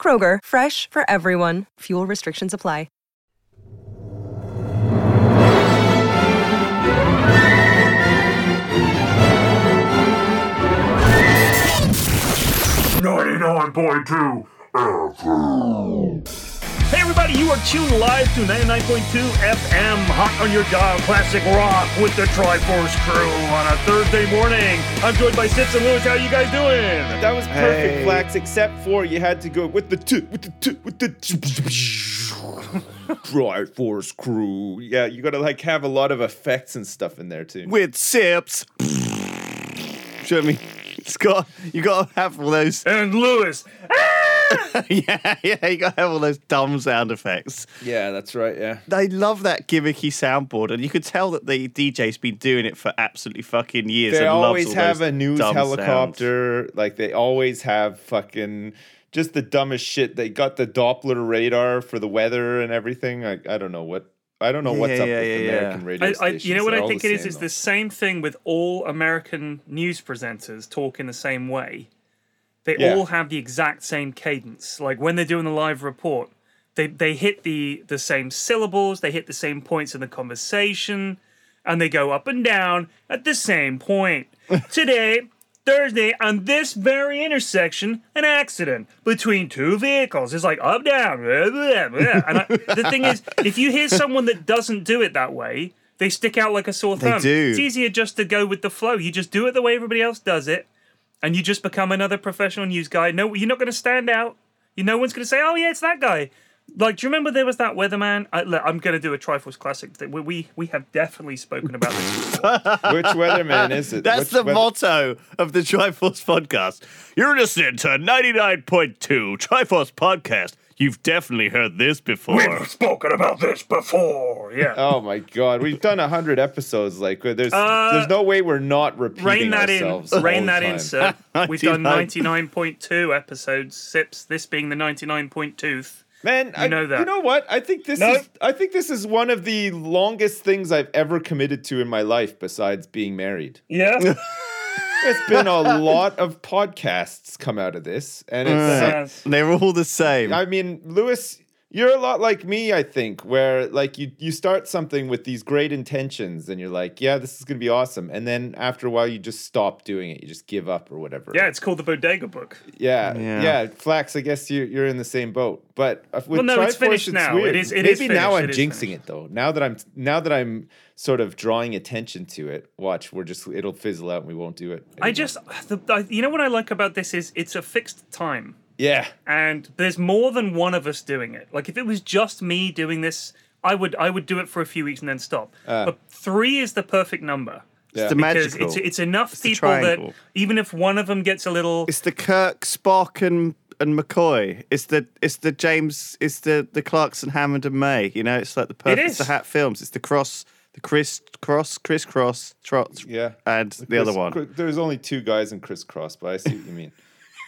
Kroger, fresh for everyone. Fuel restrictions apply. Ninety-nine point two. Hey everybody, you are tuned live to 99.2 FM, hot on your dial, classic rock with the Triforce crew on a Thursday morning. I'm joined by Sips and Lewis. How you guys doing? That was perfect, Hey. Flax, except for you had to go with the t with the t with the Triforce crew. Yeah, you gotta like have a lot of effects and stuff in there too. with sips. Show me. It's got you got to have all those. And Lewis. Ah! yeah, yeah. You got to have all those dumb sound effects. Yeah, that's right. Yeah. They love that gimmicky soundboard, and you could tell that the DJ's been doing it for absolutely fucking years. They and loves always all have those a news dumb sounds. helicopter. Like they always have fucking just the dumbest shit. They got the Doppler radar for the weather and everything. I, I don't know what I don't know Yeah, what's up yeah, with yeah, yeah. American radio I, I, stations. you know what I think it is? same, It's the same thing with all American news presenters talk in the same way. They Yeah. all have the exact same cadence. Like when they're doing the live report, they they hit the the same syllables, they hit the same points in the conversation, and they go up and down at the same point. Today, Thursday, on this very intersection, an accident between two vehicles. It's like up, down, blah, blah, blah. and I, the thing is, if you hear someone that doesn't do it that way, they stick out like a sore thumb. They do. It's easier just to go with the flow. You just do it the way everybody else does it, and you just become another professional news guy. No, you're not going to stand out. You, no one's going to say, "Oh yeah, it's that guy." Like, do you remember there was that weatherman? I, look, I'm going to do a Triforce classic. Thing. We, we we have definitely spoken about this. Which weatherman is it? That's Which the weather- motto of the Triforce podcast. You're listening to 99.2 Triforce podcast. You've definitely heard this before. We've spoken about this before. Yeah. Oh my god, we've done a hundred episodes. Like, there's Uh, there's no way we're not repeating Rein that ourselves. in. all Rein the that in, sir. We've done 99.2 episodes. Sips. This being the 99.2th. Man, I know that. You know what? I think this No. is I think this is one of the longest things I've ever committed to in my life besides being married. Yeah. It's been a lot of podcasts come out of this, and it's. Yes. They're all the same. I mean, Lewis, you're a lot like me, I think, where like you you start something with these great intentions, and you're like, yeah, this is gonna be awesome, and then after a while, you just stop doing it, you just give up or whatever. Yeah, it's called the Bodega Book. Yeah, Yeah. yeah, Flax. I guess you you're in the same boat, but uh, with Well, no, it's Triforce, finished now. Weird. It is- it Maybe is now. I'm jinxing finished. it though. Now that I'm now that I'm sort of drawing attention to it, watch. We're just it'll fizzle out and we won't do it. I just, the, I, you know what I like about this is it's a fixed time, yeah. and there's more than one of us doing it. Like if it was just me doing this, I would I would do it for a few weeks and then stop. Uh. but three is the perfect number. Yeah. the Because magical. it's it's enough the people that even if one of them gets a little It's the Kirk, Spock, and and McCoy. It's the it's the James. It's the the Clarkson, Hammond, and May. You know, it's like the perfect. It's the. Hat films. It's the cross, the Chris cross, crisscross, trot. Yeah. and the other Chris- one. Chris- There's only two guys in crisscross, but I see what you mean.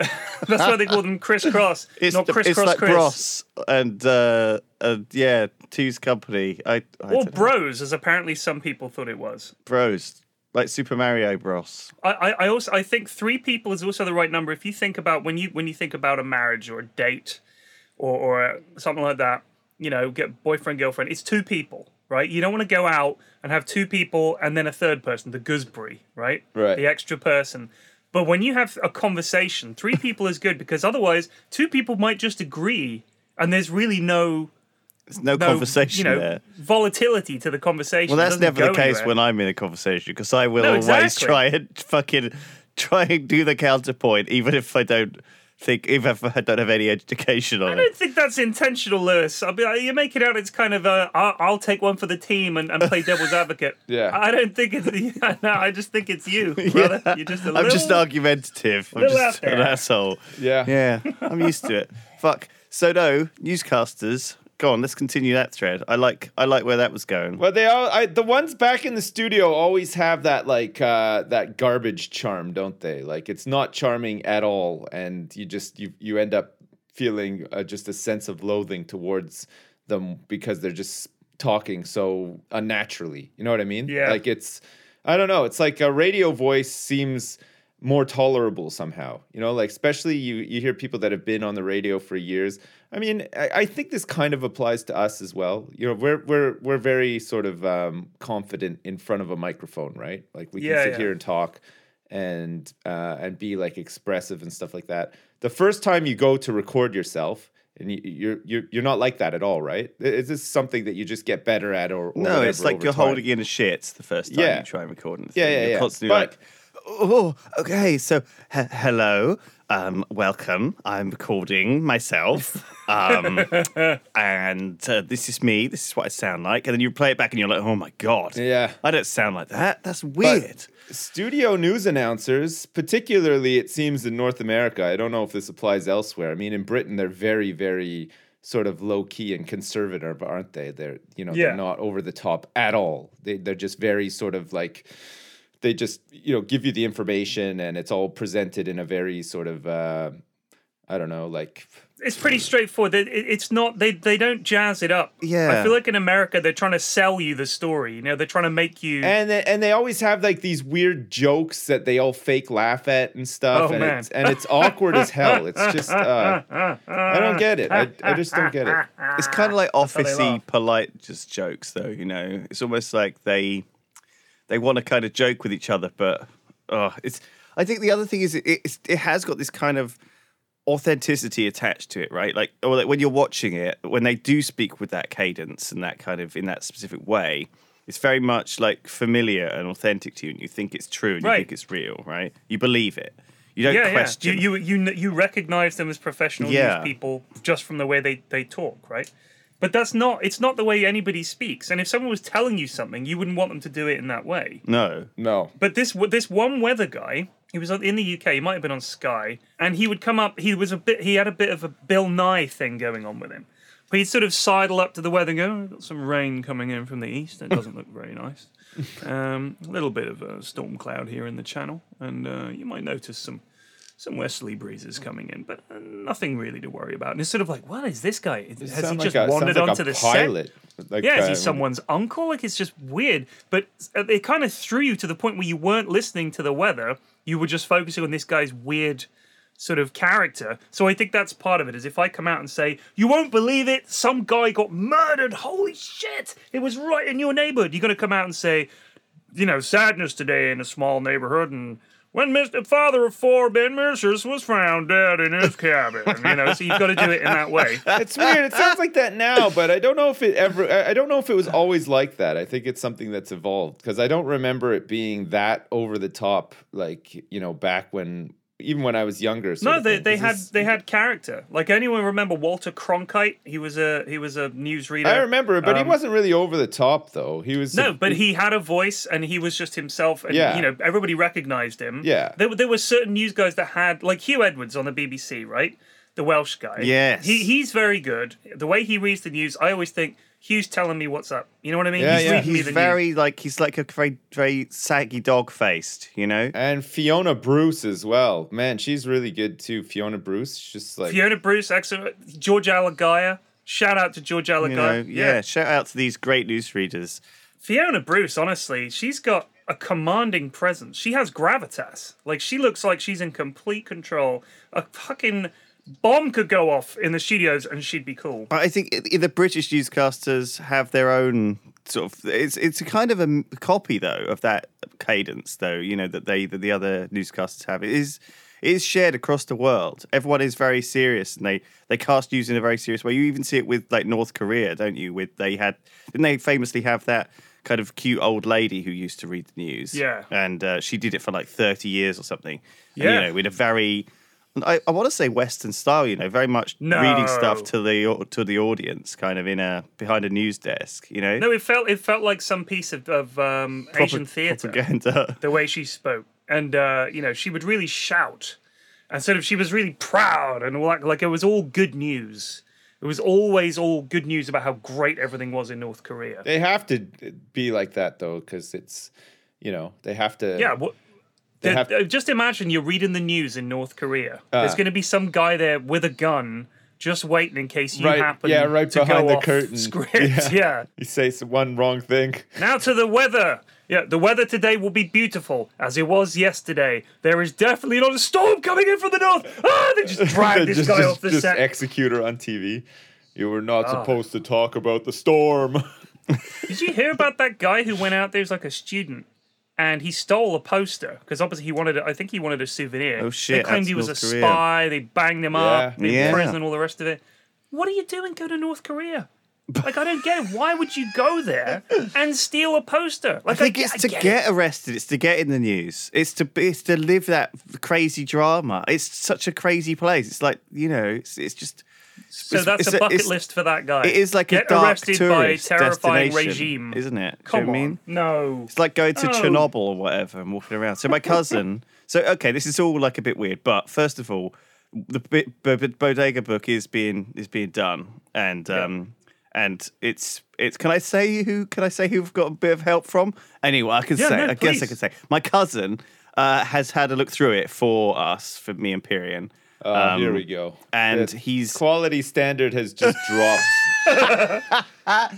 that's why they call them crisscross, It's, not the, crisscross it's like Chris. Bros and uh, and yeah, Two's Company. I, I Or don't know. bros, as apparently some people thought it was. Bros, like Super Mario Bros. I, I, I also I think three people is also the right number. If you think about when you when you think about a marriage or a date or or something like that, you know, get boyfriend girlfriend. It's two people, right? You don't want to go out and have two people and then a third person, the gooseberry, right? Right. The extra person. But when you have a conversation, three people is good because otherwise, two people might just agree, and there's really no There's no, no conversation you know, there. volatility to the conversation. Well, that's never the case anywhere. when I'm in a conversation because I will No, always try and fucking try and do the counterpoint, even if I don't think, if I don't have any education on it. I don't it. think that's intentional, Lewis. I mean, you make it out it's kind of a I'll, I'll take one for the team and, and play devil's advocate. Yeah. I don't think it's no. I just think it's you, brother. You're just a I'm just argumentative. I'm just an asshole. Yeah. Yeah, I'm used to it. Fuck. So no, newscasters. Go on, let's continue that thread. I like I like where that was going. Well, they all I, the ones back in the studio always have that like uh, that garbage charm, don't they? Like it's not charming at all, and you just you you end up feeling uh, just a sense of loathing towards them because they're just talking so unnaturally. You know what I mean? Yeah. Like it's I don't know. It's like a radio voice seems more tolerable somehow. You know, like especially you you hear people that have been on the radio for years. I mean, I, I think this kind of applies to us as well. You know, we're we're we're very sort of um, confident in front of a microphone, right? Like we can sit yeah. here and talk and uh, and be like expressive and stuff like that. The first time you go to record yourself. And you, you're you're you're not like that at all, right? Is this something that you just get better at, or, or No, it's like you're time? holding in a shit the first time Yeah. you try and record anything. Yeah, yeah, You're yeah. constantly But- like, oh, okay, so he- hello, um, welcome. I'm recording myself, um, and uh, this is me. This is what I sound like. And then you play it back, and you're like, oh my god, Yeah. I don't sound like that. That's weird. studio news announcers, particularly it seems in North America, I don't know if this applies elsewhere. I mean, in Britain, they're very, very sort of low key and conservative, aren't they? They're you know Yeah. they're not over the top at all. They they're just very sort of like they just you know give you the information and it's all presented in a very sort of uh, I don't know like It's pretty straightforward. It- it- It's not they they don't jazz it up. Yeah. I feel like in America they're trying to sell you the story. You know, they're trying to make you. and they, and they always have like these weird jokes that they all fake laugh at and stuff Oh, and man. it's and it's awkward as hell it's just uh, i don't get it I, I just don't get it It's kind of like they officey, polite, just jokes, though. You know, it's almost like they they want to kind of joke with each other, but oh, it's. I think the other thing is it it has got this kind of authenticity attached to it, right? Like, or like when you're watching it, when they do speak with that cadence and that kind of in that specific way. It's very much like familiar and authentic to you, and you think it's true and you Right. think it's real, right? You believe it. You don't yeah, question. yeah. You, you you you recognize them as professional Yeah. news people just from the way they they talk, right? But that's not. It's not the way anybody speaks. And if someone was telling you something, you wouldn't want them to do it in that way. no. no But this this one weather guy, he was in the UK. He might have been on Sky, and he would come up. He was a bit. He had a bit of a Bill Nye thing going on with him. But he'd sort of sidle up to the weather and go, oh, "Got some rain coming in from the east. It doesn't look very nice. Um, a little bit of a storm cloud here in the channel, and uh, you might notice some." Some westerly breezes coming in, but uh, nothing really to worry about. And it's sort of like, what is this guy? Has he Sound just like a, wandered like onto a the set? like, Yeah, is he someone's uncle? Like it's just weird. But uh, it kind of threw you to the point where you weren't listening to the weather. You were just focusing on this guy's weird sort of character. So I think that's part of it. Is if I come out and say, "You won't believe it, some guy got murdered. Holy shit! It was right in your neighborhood." You're gonna come out and say, you know, sadness today in a small neighborhood and. When Mr. Father of Four Ben Mercers was found dead in his cabin, you know, so you've got to do it in that way. it's weird it sounds like that now but i don't know if it ever I- don't know if it was always like that i think it's something that's evolved because i don't remember it being that over the top like you know back when even when i was younger No, they, they had this- they had character. Like anyone remember Walter Cronkite? He was a he was a newsreader. i remember but he Um, wasn't really over the top though he was No, but he had a voice and he was just himself, and Yeah. you know everybody recognized him. Yeah. there, there were certain news guys that had like Huw Edwards on the BBC, right? The Welsh guy. Yes. he he's very good. The way he reads the news, I always think Hugh's telling me what's up. You know what I mean? Yeah, he's yeah. reading me He's very news. like he's like a very very saggy dog faced, you know. and fiona bruce as well man she's really good too fiona bruce she's just like Fiona Bruce, excellent. George Alagiah. Shout out to George You know, Alagiah. yeah. Shout out to these great newsreaders. Fiona Bruce, honestly, she's got a commanding presence. She has gravitas. Like she looks like she's in complete control. A fucking bomb could go off in the studios and she'd be cool. I think the British newscasters have their own sort of. It's it's a kind of a copy though of that cadence though. You know that they that the other newscasters have. It is it is shared across the world. Everyone is very serious and they they cast news in a very serious way. You even see it with like North Korea, don't you? With they had didn't they famously have that. Kind of cute old lady who used to read the news. Yeah. And uh, she did it for like 30 years or something. And, Yeah. you know, with a very I, I want to say Western style, you know, very much No. reading stuff to the to the audience, kind of in a behind a news desk, you know. No, it felt it felt like some piece of, of um, Proper Asian theatre. propaganda. The way she spoke, and uh, you know, she would really shout. and sort of she was really proud and all that. Like it was all good news. It was always all good news about how great everything was in North Korea. They have to be like that though, because it's, you know, they have to. Yeah, what? They the- have- uh, just imagine you're reading the news in North Korea. There's going to be some guy there with a gun, just waiting in case you Right, happen. yeah, right to behind go the off curtain. Script, Yeah. You say some one wrong thing. Now to the weather. Yeah, the weather today will be beautiful as it was yesterday. There is definitely not a storm coming in from the north. Ah, they just drag this just, guy just, off the just set. execute her on TV. You were not Ah. supposed to talk about the storm. Did you hear about that guy who went out there as like a student and he stole a poster because obviously he wanted, a, I think he wanted a souvenir. Oh, shit! They claimed he was North a Korea. spy. They banged him up Yeah. in Yeah. prison and all the rest of it. What are you doing? Go to North Korea. Like I don't get it. Why would you go there and steal a poster? Like I think get- it's to get get, it. arrested. It's to get in the news. It's to it's to live that crazy drama. It's such a crazy place. It's like you know. It's it's just. So it's- that's it's a a- bucket it's- list for that guy. It is like get a dark arrested by a tourist terrifying regime, isn't it? Do Come you know I mean? no. It's like going to. Chernobyl or whatever and walking around. So my cousin. so okay, this is all like a bit weird, but first of all, the bit, bo- bo- bodega book is being is being done, and um and it's it's. Can I say who? Can I say who I've got a bit of help from? Anyway, I can Yeah, say. no, I guess I can say my cousin. Uh, has had a look through it for us, for me and Pyrion. Oh, here Um, we go. and The he's- quality standard has just dropped.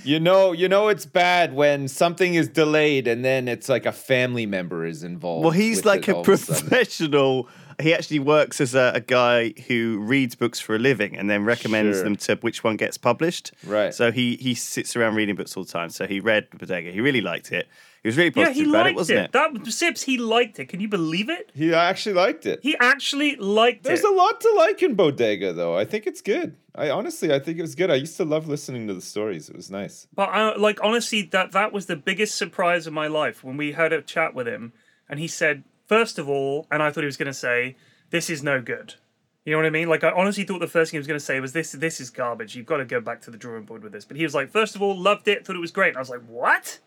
you know, you know it's bad when something is delayed and then it's like a family member is involved. Well, he's like a of a professional. He actually works as a, a guy who reads books for a living and then recommends Sure. them to which one gets published. Right. So he he sits around reading books all the time. So he read Bodega. He really liked it. He was really Yeah, he about liked it, wasn't it? That Sips, he liked it. Can you believe it? He actually liked it. He actually liked There's it. There's a lot to like in Bodega, though. I think it's good. I honestly, I think it was good. I used to love listening to the stories. It was nice. But I, like honestly, that that was the biggest surprise of my life when we had a chat with him, and he said, first of all, and I thought he was going to say, "This is no good." You know what I mean? Like I honestly thought the first thing he was going to say was, "This this is garbage. You've got to go back to the drawing board with this." But he was like, first of all, loved it, thought it was great. And I was like, "What?"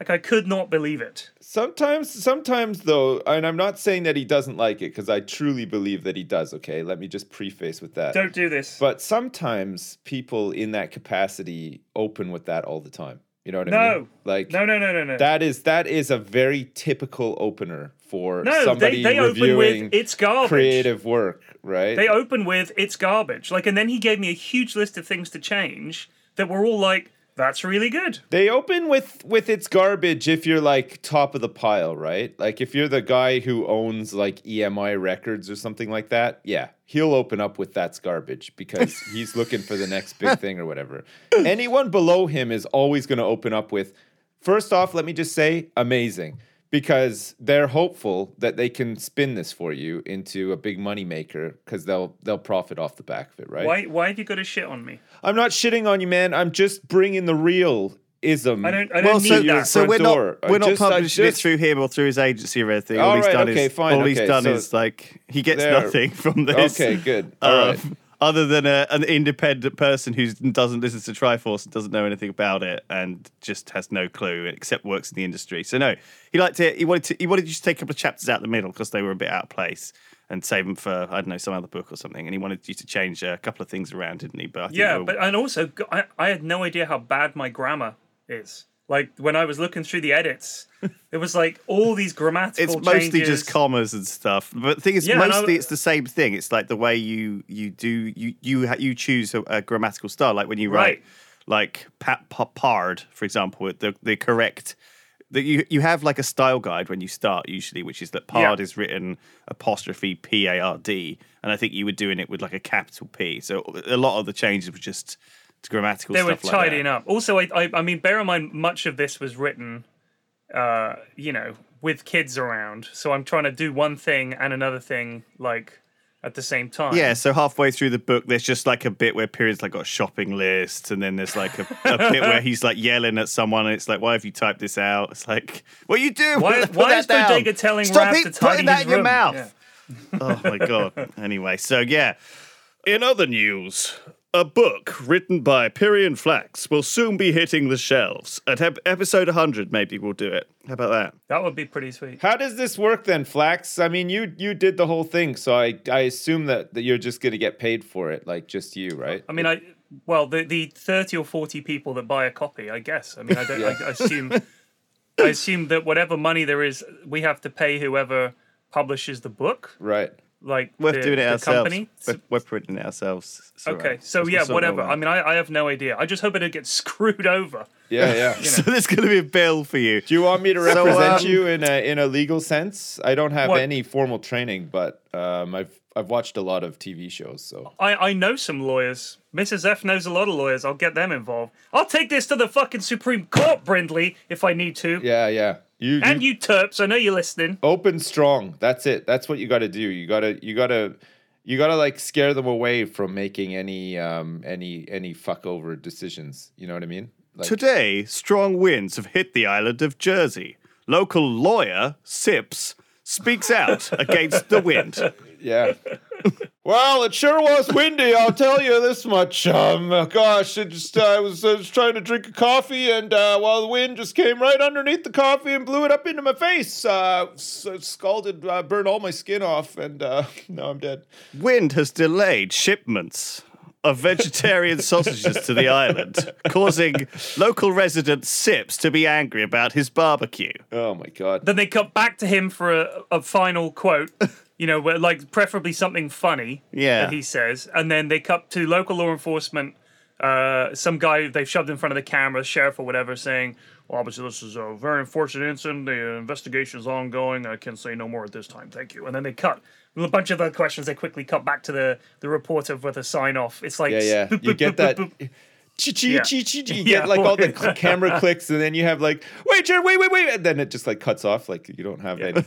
Like I could not believe it. Sometimes, sometimes though, and I'm not saying that he doesn't like it because I truly believe that he does. Okay, let me just preface with that. Don't do this. But sometimes people in that capacity open with that all the time. You know what I mean? No. Like no, no, no, no, no. that is that is a very typical opener for no, somebody they open reviewing with it's garbage. creative work, right? They open with it's garbage. Like, and then he gave me a huge list of things to change that were all like, that's really good. They open with with its garbage if you're like top of the pile, right? Like if you're the guy who owns like EMI records or something like that, yeah, he'll open up with that's garbage because he's looking for the next big thing or whatever. Anyone below him is always going to open up with first off, let me just say amazing because they're hopeful that they can spin this for you into a big money maker because they'll they'll profit off the back of it, right? Why, why have you got to shit on me? I'm not shitting on you, man. I'm just bringing the real ism. I don't, I don't Well, need so, that. so front we're door. not we're I not just- publishing just- it through him or through his agency or anything. All All he's done okay, is fine, all he's done so is like he gets there- nothing from this. Okay, good. All um, right. Other than a, an independent person who doesn't listen to Triforce and doesn't know anything about it and just has no clue except works in the industry. So no, he liked it. He wanted to. He wanted to just take a couple of chapters out the middle because they were a bit out of place and save them for I don't know some other book or something. And he wanted you to change a couple of things around, didn't he? But I yeah, we'll- but and also I had no idea how bad my grammar is. Like when I was looking through the edits, it was like all these grammatical it's mostly changes. just commas and stuff. But the thing is, Yeah, and I- mostly it's the same thing. It's like the way you you do you you you choose a, a grammatical style. Like when you write Right. like pa- pa- pard, for example, the the correct. That you you have like a style guide when you start usually, which is that pard Yeah. is written apostrophe p a r d, and I think you were doing it with like a capital P. So a lot of the changes were just grammatical. they were stuff like tidying up. Also, I, I I mean, bear in mind, much of this was written, uh, you know, with kids around. So I'm trying to do one thing and another thing like at the same time. Yeah, so halfway through the book, there's just like a bit where Pyrion's like got shopping list, and then there's like a, a bit where he's like yelling at someone, and it's like, "Why have you typed this out?" It's like, "What you do? Why- Put why that is Bodega telling Stop it, to tidy putting that in your mouth?" Yeah. Oh my god. Anyway, so yeah. In other news, A book written by Pyrion Flax will soon be hitting the shelves. At ep- episode 100, maybe we'll do it. How about that? That would be pretty sweet. How does this work then, Flax? I mean, you you did the whole thing, so I I assume that, that you're just gonna get paid for it, like just you, right? I mean, I well, the the thirty or forty people that buy a copy, I guess. I mean, I don't. I, I assume. I assume that whatever money there is, we have to pay whoever publishes the book, Right. Like We're the, doing it ourselves. company. We're, we're printing it ourselves. It's Okay, right. so We'll yeah, whatever. I mean, I, I have no idea. I just hope I don't get screwed over. Yeah, yeah. so there's going to be a bill for you. Do you want me to So, represent um, you in a in a legal sense? I don't have What? any formal training, but um, I've I've watched a lot of TV shows, so I, I know some lawyers. Mrs. F knows a lot of lawyers. I'll get them involved. I'll take this to the fucking Supreme Court, Brindley, if I need to. yeah, yeah. You, And you you terps, I know you're listening. open strong. That's it. That's what you got to do. You gotta you gotta you gotta like scare them away from making any um any any fuck over decisions. You know what I mean? Like, Today, strong winds have hit the island of Jersey. Local lawyer, Sips, speaks out against the wind. Yeah. Well, it sure was windy. I'll tell you this much. Um, gosh, it just I was, I was trying to drink a coffee, and uh, while the wind just came right underneath the coffee and blew it up into my face, uh, s- scalded, uh, burned all my skin off, and uh, now I'm dead. Wind has delayed shipments of vegetarian sausages to the island, causing local resident Sips to be angry about his barbecue. Oh my god. Then they cut back to him for a, a final quote, you know, like preferably something funny Yeah. that he says. And then they cut to local law enforcement, uh, some guy they've shoved in front of the camera, sheriff or whatever, saying, well, obviously, this is a very unfortunate incident. The investigation is ongoing. I can say no more at this time. Thank you. And then they cut. With a bunch of other questions, they quickly cut back to the, the reporter with a sign off. It's like, Yeah, yeah. boop, You boop, get boop, that. boop, boop. Chi-chi, Yeah. chi-chi. You get like all the camera clicks, and then you have like, wait, Jared, wait, wait, wait, and then it just like cuts off. Like you don't have any.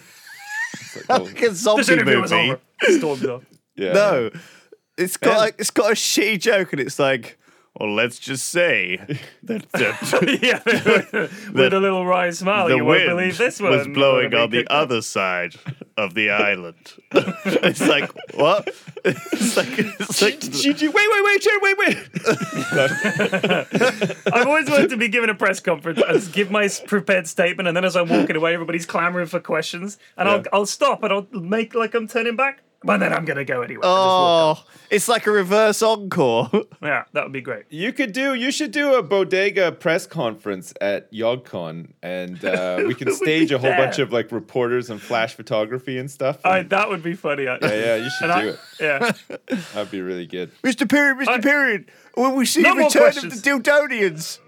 It's like, Like a This zombie interview was movie. over. Stormed off. yeah. No, it's got Man. like, it's got a shitty joke, and it's like, well, let's just say that, uh, that yeah, with a little wry smile. you won't believe this one. was blowing on the other side of the island. it's like what? It's like it's like Chi-chi, wait, wait, wait, Jared, wait, wait. I've always wanted to be given a press conference and give my prepared statement, and then as I'm walking away, everybody's clamoring for questions, and I'll I'll stop and I'll make like I'm turning back, but then I'm gonna go anyway. I'll just walk oh, it's like a reverse encore. yeah, that would be great. You could do. You should do a bodega press conference at YogCon, and uh, we can stage a whole there? bunch of like reporters and flash photography and stuff. I, that would be funny. yeah, yeah, you should And do I, it. yeah, That'd be really good. Mr. Pyrion, Mr. I- Pyrion. Will we see No the more return of the questions. Dildonians?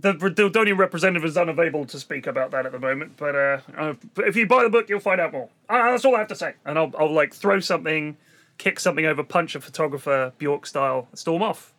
The Dildonian representative is unavailable to speak about that at the moment, but uh, uh, but if you buy the book, you'll find out more. Uh, that's all I have to say. And I'll I'll like throw something, kick something over, punch a photographer Bjork style, storm off.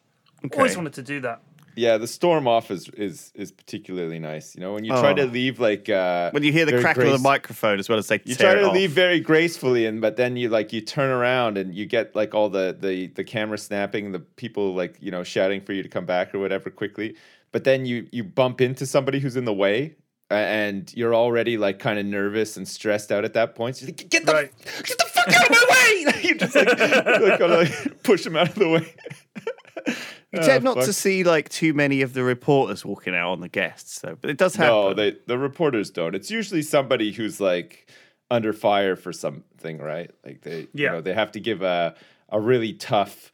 Always Okay. wanted to do that. Yeah, the storm off is is is particularly nice. You know, when you try Oh. to leave like uh, When you hear the very crackle of the microphone as well as they you try to off. leave very gracefully and but then you like you turn around and you get like all the the the camera snapping the people like you know shouting for you to come back or whatever quickly but then you you bump into somebody who's in the way and you're already like kind of nervous and stressed out at that point so you're like, get the Right. get the fuck out of my way you just like, like gotta like push them out of the way You tend Oh, not to see like too many of the reporters walking out on the guests, though. But it does happen. no they the reporters don't it's usually somebody who's like under fire for something right like they you Yeah. know they have to give a a really tough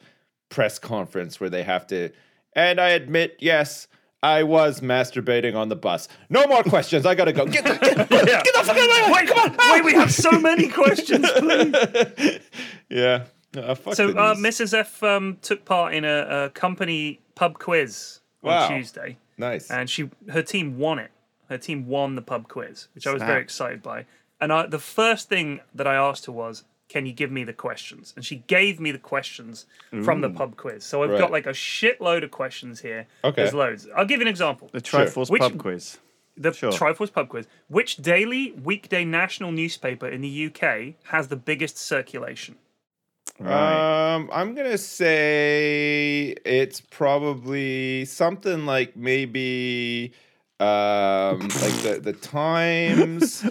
press conference where they have to and i admit yes i was masturbating on the bus no more questions i gotta go get the, get, Yeah. get the fuck out of my way Wait, come on! Wait, we have so many questions, please. yeah Uh, So, uh. Mrs. F um, took part in a, a company pub quiz on Tuesday, nice and she her team won it. Her team won the pub quiz, which I was very excited by. And I, the first thing that I asked her was, "Can you give me the questions?" And she gave me the questions from the pub quiz. So I've Right. got like a shitload of questions here. Okay. There's loads. I'll give you an example. the Triforce Which- pub quiz. The Sure. Triforce pub quiz. Which daily weekday national newspaper in the UK has the biggest circulation? Um, I'm gonna say it's probably something like maybe um like the the Times.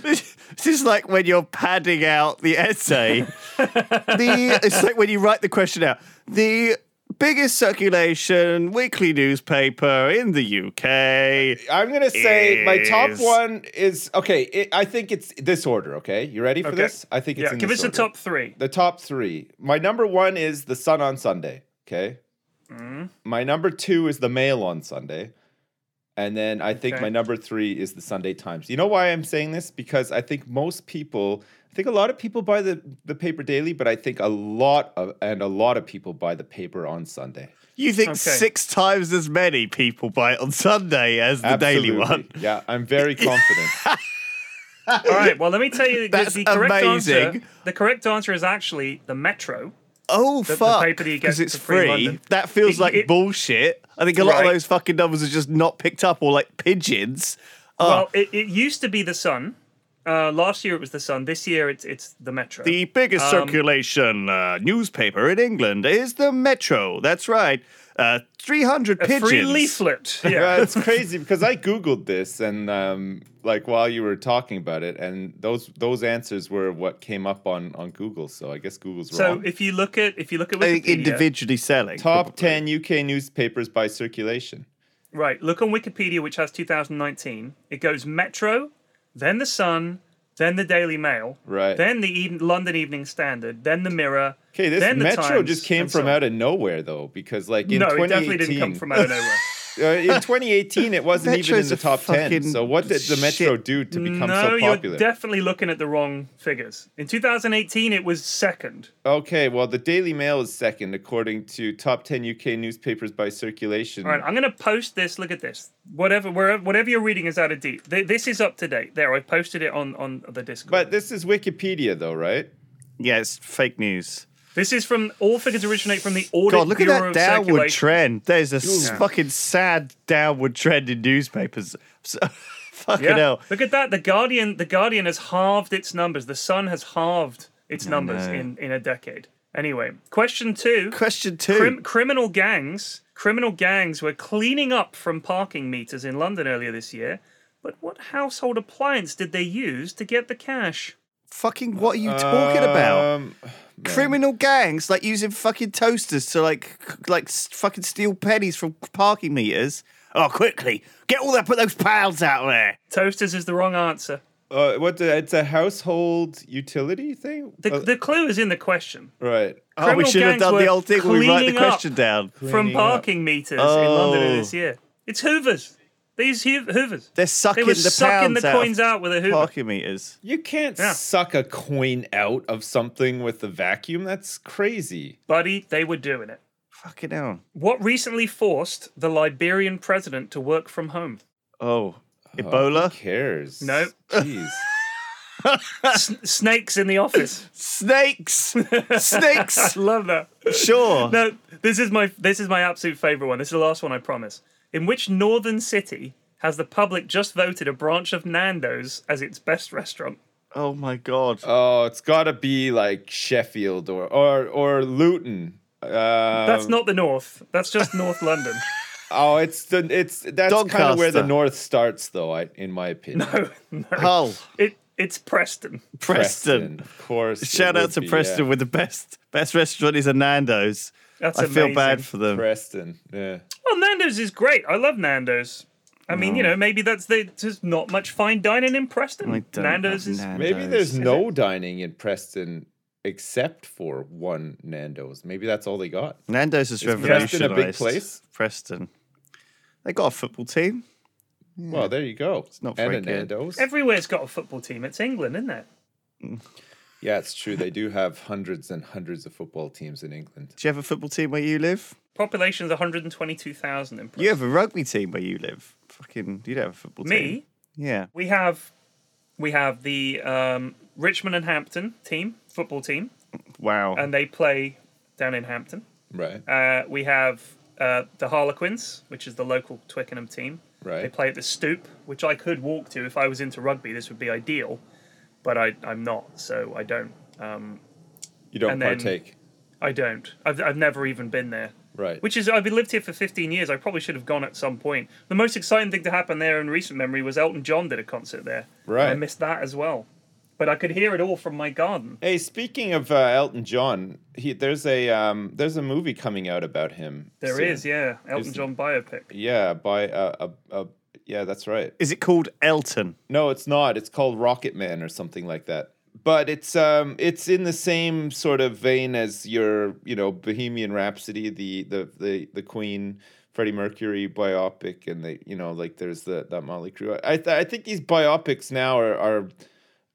This is like when you're padding out the essay. the it's like when you write the question out. The biggest circulation weekly newspaper in the UK. I'm gonna say my top one is okay. It, I think it's this order. Okay, you ready for Okay. this? I think it's Yeah, in give this us the top three. The top three. My number one is the Sun on Sunday. Okay. Mm-hmm. My number two is the Mail on Sunday, and then I think Okay. my number three is the Sunday Times. You know why I'm saying this? Because I think most people, I think a lot of people buy the the paper daily, but I think a lot of and a lot of people buy the paper on Sunday. You think Okay. six times as many people buy it on Sunday as the daily one? Yeah, I'm very confident. All right. Well, let me tell you the, That's the correct answer. The correct answer is actually the Metro. Oh the fuck! paper that you get Because it's free free. That feels It- like it- bullshit. I think a lot Right. of those fucking numbers are just not picked up or like pigeons. Oh, Well, it, it used to be the Sun. Uh, last year it was the Sun. This year it's it's the Metro. the biggest um, circulation uh, newspaper in England is the Metro. That's right. Uh, 300 a pigeons. free leaflet. Yeah, Yeah. it's crazy because I googled this and um, like while you were talking about it, and those those answers were what came up on on Google. So I guess Google's so wrong. So if you look at if you look at I think Wikipedia, individually selling. Top ten UK newspapers by circulation. right? Look on Wikipedia, which has 2019. It goes Metro, then the Sun, then the Daily Mail, Right. Then the Eden, London Evening Standard, then the Mirror. Okay, this then the Metro Times, just came from so out of nowhere though, because like in no, it definitely didn't come from out of nowhere. Uh, in 2018 it wasn't even in the top 10. So what did the Metro shit. do to become no, so popular? you're definitely looking at the wrong figures. In 2018, it was second. okay, well the Daily Mail is second according to top 10 UK newspapers by circulation. All right, I'm going to post this. Look at this. Whatever, wherever, whatever you're reading is out of date. This is up to date. There, I posted it on on the Discord. But this is Wikipedia though, right? Yeah, it's fake news. This is from all figures originate from the Audit God, look at Bureau that downward Circulation. trend. There's a s- fucking sad downward trend in newspapers. So, fucking Yeah, hell. look at that. The Guardian, the Guardian has halved its numbers. The Sun has halved its numbers in in a decade. Anyway, question two. Question two. Crim- criminal gangs, criminal gangs were cleaning up from parking meters in London earlier this year. But what household appliance did they use to get the cash? Fucking what are you talking about? Um, Criminal gangs like using fucking toasters to like c- like s- fucking steal pennies from parking meters. Oh, quickly get all that, put those pounds out there. Toasters is the wrong answer. uh, what the, it's a household utility thing? The, Uh, the clue is in the question. right. Oh, we Criminal should have gangs done the were old thing where we write the cleaning up question down. From Cleaning up. parking meters in London Oh. this year. It's Hoovers. They use Hoovers. They're They sucking were the sucking the pounds out coins out with a Hoover. parking meters. You can't Yeah. suck a coin out of something with a vacuum. That's crazy. Buddy, they were doing it. Fucking hell. What recently forced the Liberian president to work from home? Oh, oh Ebola. Who cares? No. Jeez. S- snakes in the office. snakes, snakes. Love that. Sure. No, this is my this is my absolute favorite one. This is the last one I promise. In which northern city has the public just voted a branch of Nando's as its best restaurant? Oh my god. oh, it's got to be like Sheffield or or or Luton. Um, That's not the north. That's just North London. Oh, it's the it's that's kind of where the north starts, though. I, in my opinion. No, no. Hull, It it's Preston. Preston. of course. Shout out to be, Preston yeah. with the best best restaurant is a Nando's. That's I feel amazing. bad for them. Preston. Yeah. Well, Nando's is great. I love Nando's. I mean, you know, maybe that's the, there's not much fine dining in Preston. I don't Nando's love is Nando's. Maybe there's no dining in Preston except for one Nando's. Maybe that's all they got. Nando's has Is Preston a big place? Preston. They got a football team. Well, there you go. It's not and very a good. Nando's. everywhere's got a football team. It's England, isn't it? yeah, it's true. They do have hundreds and hundreds of football teams in England. Do you have a football team where you live? Population's 122,000 in Preston. You have a rugby team where you live. Fucking, you don't have a football team. Me, Yeah. we have we have the um, Richmond and Hampton team, football team, Wow. and they play down in Hampton. Right. Uh, we have uh, the Harlequins, which is the local Twickenham team. Right. They play at the Stoop, which I could walk to if I was into rugby. This would be ideal, but I, I'm not, so I don't. Um, You don't partake. I don't. I've, I've never even been there. Right. Which is, I've lived here for 15 years. I probably should have gone at some point. The most exciting thing to happen there in recent memory was Elton John did a concert there. Right. I missed that as well. but I could hear it all from my garden. Hey, speaking of uh, Elton John, he there's a um there's a movie coming out about him. There soon. is, yeah, Elton Is- John biopic. Yeah, by a, a, a yeah, that's right. Is it called Elton? No, it's not. It's called Rocket Man or something like that. But it's um it's in the same sort of vein as your you know Bohemian Rhapsody, the the the the Queen Freddie Mercury biopic, and the you know like there's the that Mötley Crüe. I th- I think these biopics now are are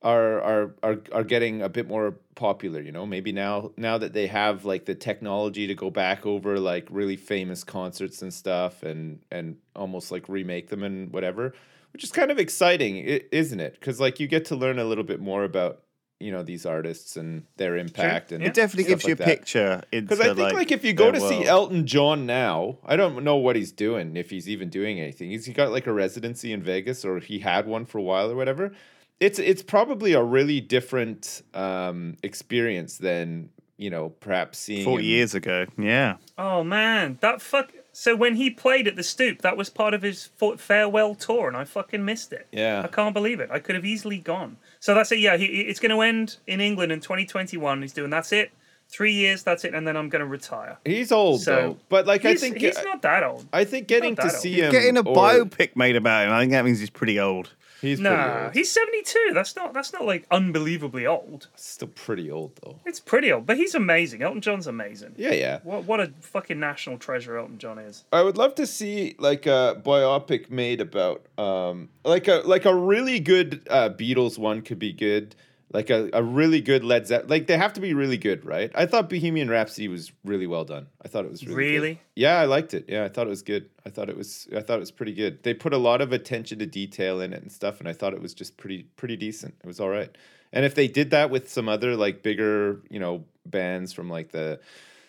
are are are are getting a bit more popular. You know, maybe now now that they have like the technology to go back over like really famous concerts and stuff, and and almost like remake them and whatever, which is kind of exciting, isn't it? Because like you get to learn a little bit more about you know these artists and their impact and Yeah. It definitely gives you like a that. picture. because I think like, if you go their to see. Elton John now, I don't know what he's doing if he's even doing anything. He's he got like a residency in Vegas or he had one for a while or whatever. It's it's probably a really different um, experience than you know perhaps seeing forty him- years ago, yeah. Oh man, that fuck. So when he played at the Stoop, that was part of his farewell tour, and I fucking missed it. Yeah. I can't believe it. I could have easily gone. So that's it. Yeah, he, it's going to end in England in 2021. He's doing that's it. Three years, that's it, and then I'm going to retire. He's old So though, but like I think he's not that old. I think getting to old. see him Getting a or- biopic made about him, I think that means he's pretty old. He's Nah, old. he's 72. That's not that's not like unbelievably old. still pretty old though. It's pretty old, but he's amazing. Elton John's amazing. Yeah, yeah. What what a fucking national treasure Elton John is. I would love to see like a biopic made about um like a like a really good uh Beatles one could be good. Like a, a really good Led Zeppelin. Like they have to be really good, right? I thought Bohemian Rhapsody was really well done. I thought it was really good. Yeah, I liked it. Yeah, I thought it was good. I thought it was I thought it was pretty good. They put a lot of attention to detail in it and stuff, and I thought it was just pretty pretty decent. It was all right. And if they did that with some other like bigger, you know, bands from like the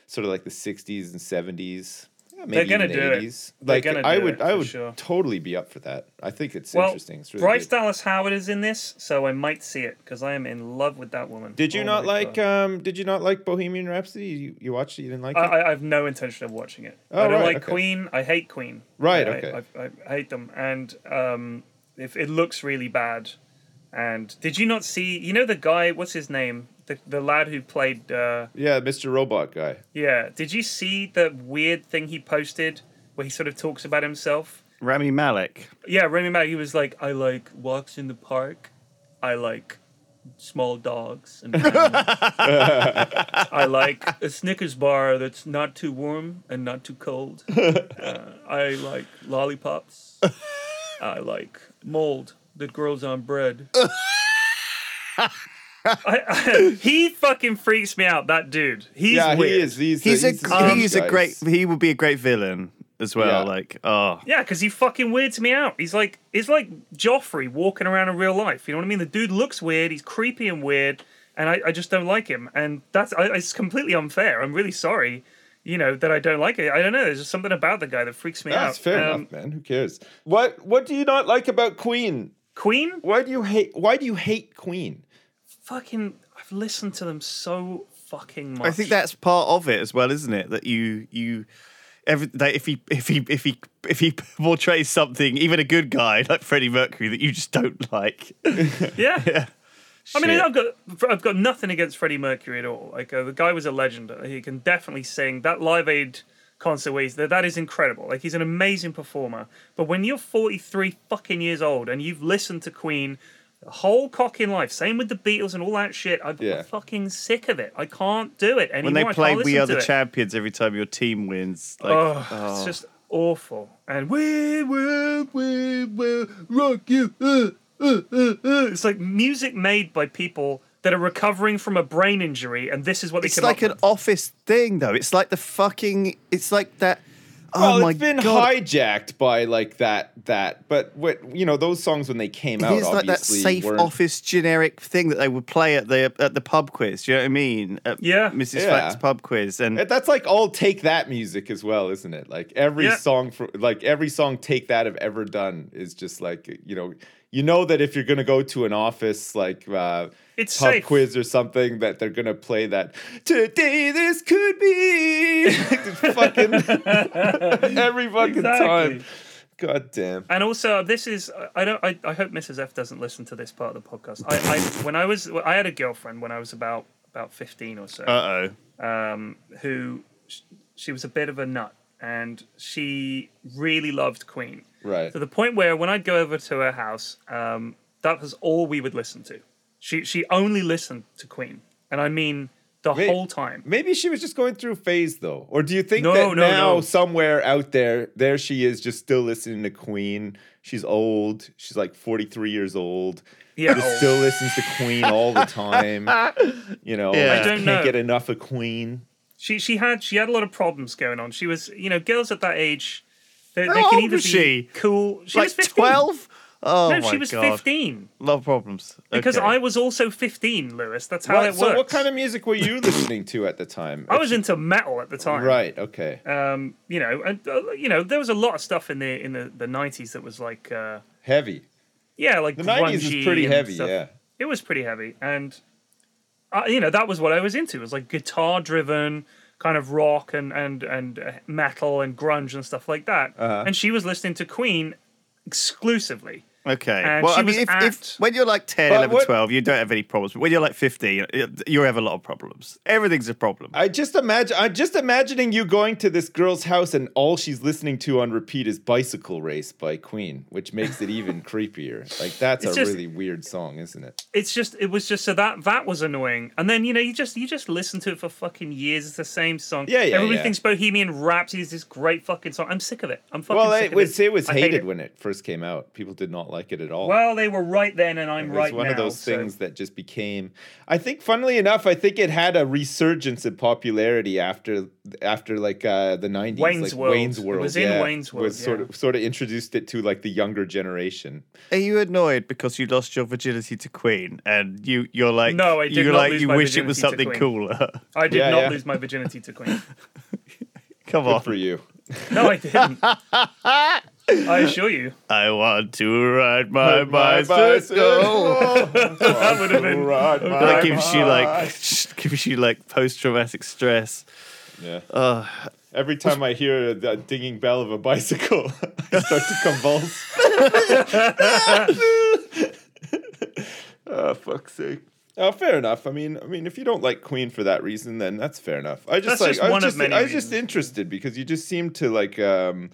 sort of like the '60s and '70s, maybe gonna even do it. '80s. They're Like gonna I would, it, I would sure. totally be up for that. I think it's Well, interesting. It's really Bryce good. Dallas Howard is in this, so I might see it because I am in love with that woman. Did you Oh not like? God. um Did you not like Bohemian Rhapsody? You, you watched it. You didn't like I, it. I I have no intention of watching it. Oh, I don't right, like okay. Queen. I hate Queen. Right, I, okay. I, I, I hate them, and um, if it looks really bad. And did you not see? You know the guy? What's his name? The the lad who played. Uh, yeah, Mr. Robot guy. yeah. Did you see the weird thing he posted where he sort of talks about himself? Rami Malek. Yeah, Rami Malek. He was like, I like walks in the park. I like small dogs. And I like a Snickers bar that's not too warm and not too cold. Uh, I like lollipops. I like mold that grows on bread. I, I- he fucking freaks me out. That dude. He's yeah, weird. he is. He's, He's, he's a he's a great. He would be a great villain as well. Yeah. Like oh, Yeah, because he fucking weirds me out. He's like he's like Joffrey walking around in real life. You know what I mean? The dude looks weird. He's creepy and weird, and I, I just don't like him. And that's I, it's completely unfair. I'm really sorry. You know that I don't like it. I don't know. There's just something about the guy that freaks me That's out. fair Um, enough, man. Who cares? What What do you not like about Queen? Queen, Why do you hate? Why do you hate Queen? fucking. I've listened to them so fucking much. I think that's part of it as well, isn't it? That you you. Every, that if he if he if he if he portrays something, even a good guy like Freddie Mercury, that you just don't like, yeah. yeah. I mean, I've got I've got nothing against Freddie Mercury at all. Like uh, the guy was a legend. He can definitely sing. That Live Aid concert where he's, that that is incredible. Like he's an amazing performer. But when you're 43 fucking years old and you've listened to Queen the whole cocking life, same with the Beatles and all that shit, I'm Yeah. fucking sick of it. I can't do it anymore. when they play "We Are the it. Champions" every time your team wins, like Oh, oh. it's just awful. And we will, we will rock you. Uh, uh, uh, uh. It's like music made by people that are recovering from a brain injury, and this is what they can. it's come like up an with. office thing, though. It's like the fucking. It's like that. Oh well, my it's been god! hijacked by like that that. But what you know, those songs when they came out, it is like that safe weren't- office generic thing that they would play at the at the pub quiz. Do you know what I mean? At Yeah. Mrs. Yeah. Flack's pub quiz, and That's like all take that music as well, isn't it? Like every Yeah. song for like every song take that have ever done is just like you know you know that if you're gonna go to an office like uh It's pub safe. quiz or something that they're gonna play that today this could be fucking every fucking Exactly. time. God damn. And also, this is I don't I, I hope Mrs. F doesn't listen to this part of the podcast. I, I when I was I had a girlfriend when I was about about fifteen or so, Uh oh. um, who sh- she was a bit of a nut, and she really loved Queen Right. to the point where when I'd go over to her house, um, that was all we would listen to. She she only listened to Queen, and I mean the Wait. whole time. Maybe she was just going through a phase though. Or do you think No, that no, now no. somewhere out there, there she is just still listening to Queen. She's old. She's like 43 years old. Yeah, Just oh, still listens to Queen all the time. You know, Yeah. I don't can't know. get enough of Queen. she she had she had a lot of problems going on. She was you know girls at that age. They, How they can old either was be she? cool. She Like was 15. 12? Oh, no, my she was God. 15. A lot of problems. Because I was also 15, Lewis. That's how What- it so what kind of music were you listening to at the time? I was into metal at the time. Right, okay. Um, you know, and uh, you know, there was a lot of stuff in the in the, the 90s that was like uh Heavy. yeah, like The 90s was pretty heavy, stuff. yeah. It was pretty heavy and uh, you know, that was what I was into. It was like guitar driven kind of rock and and and metal and grunge and stuff like that. Uh-huh. And she was listening to Queen exclusively. Okay. And well, I mean, if, at- if when you're like 10, But 11, what- 12, you don't have any problems. But when you're like 15, it- you have a lot of problems. Everything's a problem. I just imagine I'm just imagining you going to this girl's house and all she's listening to on repeat is Bicycle Race by Queen, which makes it even creepier. Like that's It's a just- really weird song, isn't it? it's just it was just so that that was annoying and then you know you just you just listen to it for fucking years it's the same song Yeah, yeah, everybody yeah. thinks bohemian rhapsody is this great fucking song i'm sick of it i'm fucking Well, sick it of was it it was I hate hated it. when it first came out. People did not like it at all. well they were right then and i'm It was right one now of those so- things that just became. I think, funnily enough, I think it had a resurgence in popularity after after like uh, the nineties. Wayne's like World. Wayne's World. It World. was in Wayne's World, Was sort of sort of introduced it to like the younger generation. Are you annoyed because you lost your virginity to Queen and you you're like No, I did you not like lose you my wish it was virginity something to cooler? i did Yeah, not yeah. lose my virginity to queen Come Good on. for you. no i didn't i assure you I want to ride my, My bicycle. that would have been Ride my That gives you like gives you like post traumatic stress. Yeah. Uh, Every time I hear the dinging bell of a bicycle, I start to convulse. oh fuck's sake. Oh, fair enough. I mean, I mean, if you don't like Queen for that reason, then that's fair enough. I just That's like just I was one of just many I was just interested because you just seem to like um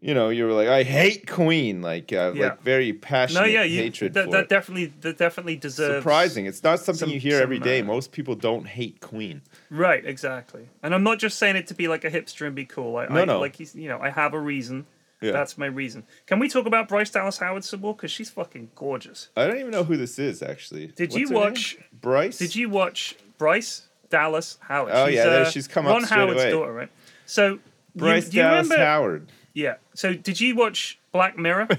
you know, you were like, I hate Queen, like uh, Yeah. like very passionate no yeah you, hatred that, that it. definitely that definitely deserves Surprising. It's not something some- you hear every some, day. uh, Most people don't hate Queen. Right, exactly. And I'm not just saying it to be like a hipster and be cool. I, No, I, no. Like he's, you know, I have a reason. Yeah. That's my reason. Can we talk about Bryce Dallas Howard some more? Because she's fucking gorgeous. I don't even know who this is actually. Did What's you her name? watch- Bryce? Did you watch Bryce Dallas Howard? Oh, yeah, uh, she's come up Ron Howard's away. daughter, right? So, Bryce you, do you Dallas remember? Howard? Yeah. So, did you watch Black Mirror?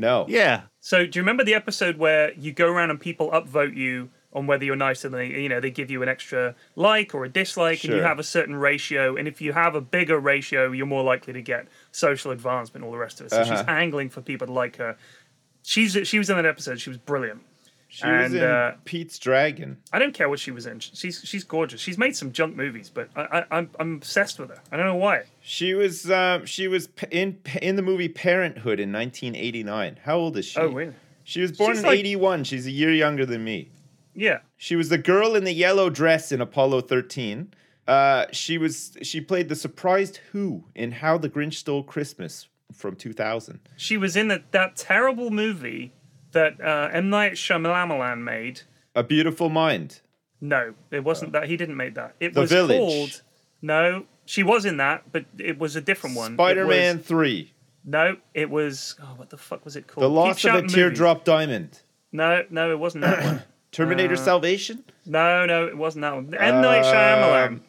No. yeah. So do you remember the episode where you go around and people upvote you on whether you're nice and they you know they give you an extra like or a dislike and you have a certain ratio and if you have a bigger ratio you're more likely to get social advancement and all the rest of it. So she's Uh-huh. angling for people to like her. She's she was in that episode. She was brilliant. She was in uh, Pete's Dragon. I don't care what she was in. She's she's gorgeous. She's made some junk movies, but I, I I'm I'm obsessed with her. I don't know why. She was um, she was in in the movie Parenthood in 1989. How old is she? Oh really? She was born She's in like- 81. She's a year younger than me. Yeah. She was the girl in the yellow dress in Apollo 13. Uh, she was she played the surprised Who in How the Grinch Stole Christmas from 2000. She was in that that terrible movie that uh, M Night Shyamalan made. A Beautiful Mind. No, it wasn't that. He didn't make that. It The was Village. called. No, she was in that, but it was a different one. It Spider-Man 3. No, it was. Oh, what the fuck was it called? The Keep Loss of a. Teardrop Diamond. No, no, it wasn't that one. Terminator Uh, Salvation. No, no, it wasn't that one. M Night Shyamalan. Um,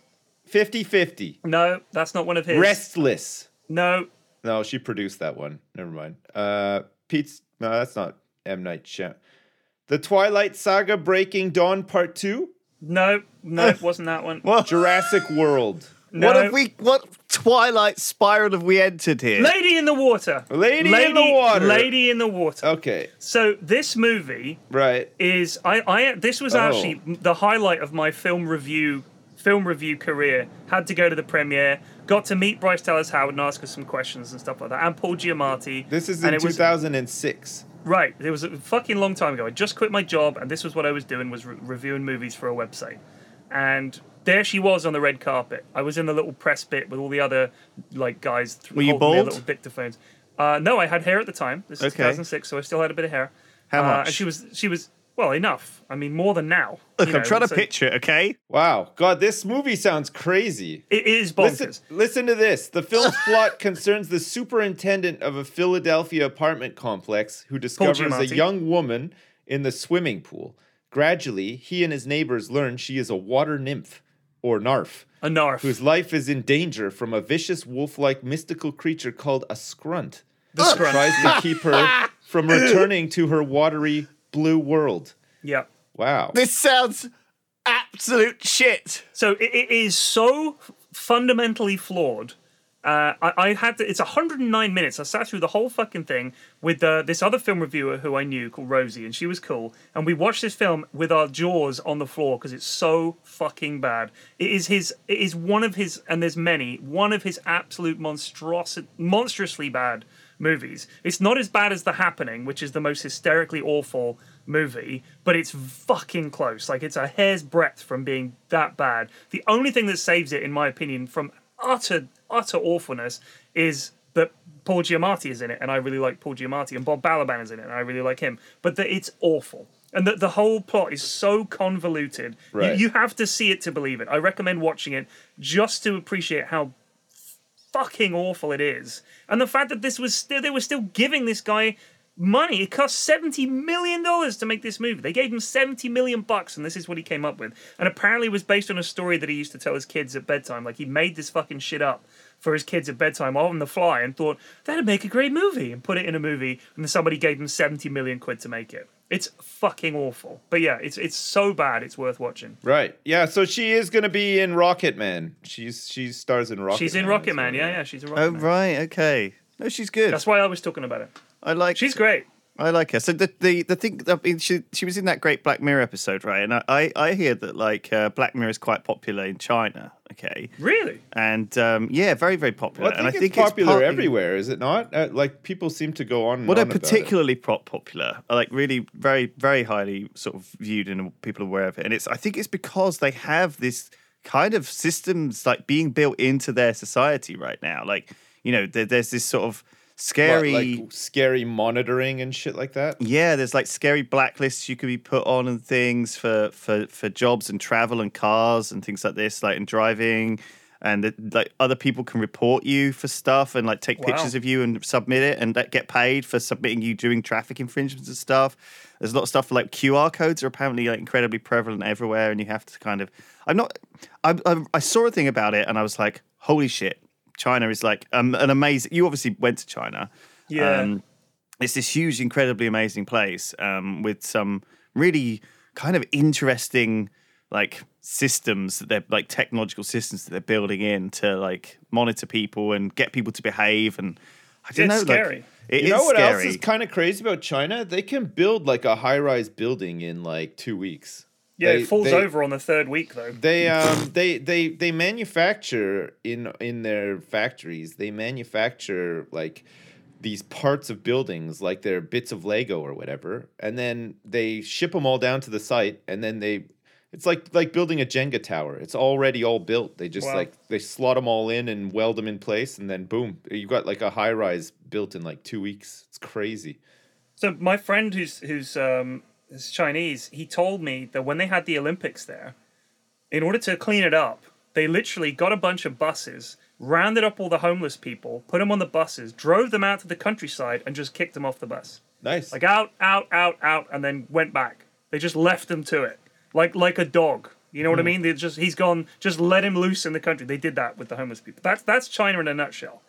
50-50. No, that's not one of his. Restless. No, No, she produced that one. Never mind. Uh, Pete's. No, that's not M Night Shyam. The Twilight Saga: Breaking Dawn Part Two. no, no, it wasn't that one. What? Jurassic World. No. What have we? What twilight spiral have we entered here? Lady in the Water. Lady in the Water. Lady in the Water. Okay, So this movie right. is I, I this was Oh. actually the highlight of my film review film review career. Had to go to the premiere. Got to meet Bryce Dallas Howard and ask her some questions and stuff like that. And Paul Giamatti. This is in it was- 2006. Right, it was a fucking long time ago. I just quit my job, and this was what I was doing: was re- reviewing movies for a website. And there she was on the red carpet. I was in the little press bit with all the other like guys. th- Were you holding their bald? little dictaphones. Uh, no, I had hair at the time. This is Okay. 2006, so I still had a bit of hair. How Uh, much? And she was she was well enough. I mean, more than now. Look, you I'm trying to so picture it, okay? Wow. God, this movie sounds crazy. It is bonkers. Listen, listen to this. The film's plot concerns the superintendent of a Philadelphia apartment complex who discovers a young woman in the swimming pool. Gradually, he and his neighbors learn she is a water nymph, or narf, A narf. whose life is in danger from a vicious wolf-like mystical creature called a scrunt. the scrunt. tries to keep her from returning to her watery blue world. yeah. Wow. This sounds absolute shit. So it, it is so fundamentally flawed. Uh, I, I had to, it's 109 minutes. I sat through the whole fucking thing with uh, this other film reviewer who I knew called Rosie, and she was cool. And we watched this film with our jaws on the floor because it's so fucking bad. It is his. It is one of his, and there's many. One of his absolute monstrosity, monstrously bad movies. It's not as bad as The Happening, which is the most hysterically awful movie, but it's fucking close. Like it's a hair's breadth from being that bad. The only thing that saves it, in my opinion, from utter utter awfulness is that Paul Giamatti is in it, and I really like Paul Giamatti, and Bob Balaban is in it, and I really like him. But that it's awful. And that the whole plot is so convoluted. You- you have to see it to believe it. I recommend watching it just to appreciate how fucking awful it is. And the fact that this was still they were still giving this guy money. It cost seventy million dollars to make this movie. They gave him seventy million bucks, and this is what he came up with. And apparently, it was based on a story that he used to tell his kids at bedtime. Like he made this fucking shit up for his kids at bedtime on the fly, and thought that'd make a great movie, and put it in a movie. And then somebody gave him seventy million quid to make it. It's fucking awful. But yeah, it's it's so bad. It's worth watching. Right. Yeah. So she is going to be in Rocket Man. She's she stars in Rocket. She's in Man Rocket as well, Man. Yeah, yeah, she's a Rocket Oh Man. right, okay. No, she's good. That's why I was talking about it. I like. She's great. I like her. So the the the thing. I mean, she she was in that great Black Mirror episode, right? And I I, I hear that like uh, Black Mirror is quite popular in China. Okay. Really? And um, yeah, very very popular. Well, I think and I it's think popular partly- everywhere, is it not? Uh, like people seem to go on. And Well, they're on about it. particularly pop popular, like really very very highly sort of viewed and people are aware of it. And it's I think it's because they have this kind of systems like being built into their society right now. Like you know, there, there's this sort of What, scary. like scary monitoring and shit like that. Yeah, there's like scary blacklists you could be put on and things for for for jobs and travel and cars and things like this, like in driving. And that, like other people can report you for stuff and like take Wow. pictures of you and submit it and that get paid for submitting you doing traffic infringements and stuff. There's a lot of stuff like QR codes are apparently like incredibly prevalent everywhere, and you have to kind of. I'm not. I I, I saw a thing about it and I was like, holy shit, China is like um, an amazing. You obviously went to China. Yeah. Um, it's this huge, incredibly amazing place um, with some really kind of interesting like systems that they're like technological systems that they're building in to like monitor people and get people to behave and I don't It's know scary. like it you is know what scary. else is kind of crazy about China? They can build like a high-rise building in like two weeks. Yeah, They- it falls they- over on the third week though. They um they they they manufacture in in their factories. They manufacture like these parts of buildings like they're bits of Lego or whatever, and then they ship them all down to the site, and then they. It's like like building a Jenga tower. It's already all built. They just Wow. like they slot them all in and weld them in place, and then boom, you got like a high rise built in like two weeks. It's crazy. So my friend who's who's um is Chinese, he told me that when they had the Olympics there, in order to clean it up, they literally got a bunch of buses, rounded up all the homeless people, put them on the buses, drove them out to the countryside, and just kicked them off the bus. Nice. Like out, out, out, out, and then went back. They just left them to it, like like a dog. You know what I mean? They just he's gone. Just let him loose in the country. They did that with the homeless people. That's that's China in a nutshell.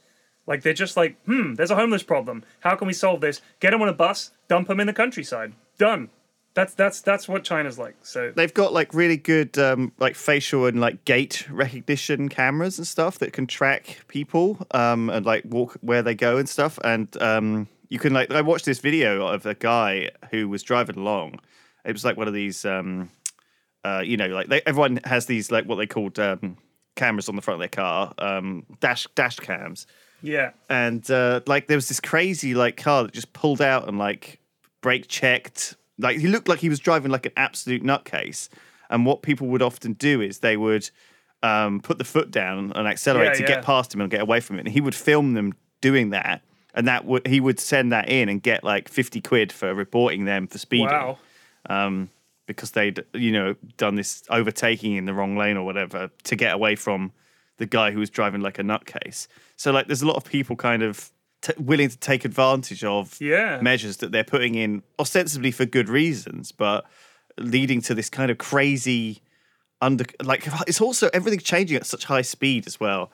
Like they're just like, hmm, there's a homeless problem. How can we solve this? Get them on a bus, dump them in the countryside. Done. That's that's that's what China's like. So They've got like really good um, like facial and like gait recognition cameras and stuff that can track people um, and like walk where they go and stuff. And um, you can like I watched this video of a guy who was driving along. It was like one of these um, uh, you know, like they, everyone has these like what they called um, cameras on the front of their car, um, dash dash cams, Yeah. and uh, like there was this crazy like car that just pulled out and like brake checked. Like he looked like he was driving like an absolute nutcase. And what people would often do is they would um, put the foot down and accelerate Yeah, to yeah. get past him and get away from it. And he would film them doing that, and that would he would send that in and get like fifty quid for reporting them for speeding Wow. um, because they'd you know done this overtaking in the wrong lane or whatever to get away from the guy who was driving like a nutcase. So like, there's a lot of people kind of t- willing to take advantage of Yeah. measures that they're putting in ostensibly for good reasons, but leading to this kind of crazy under like it's also everything's changing at such high speed as well.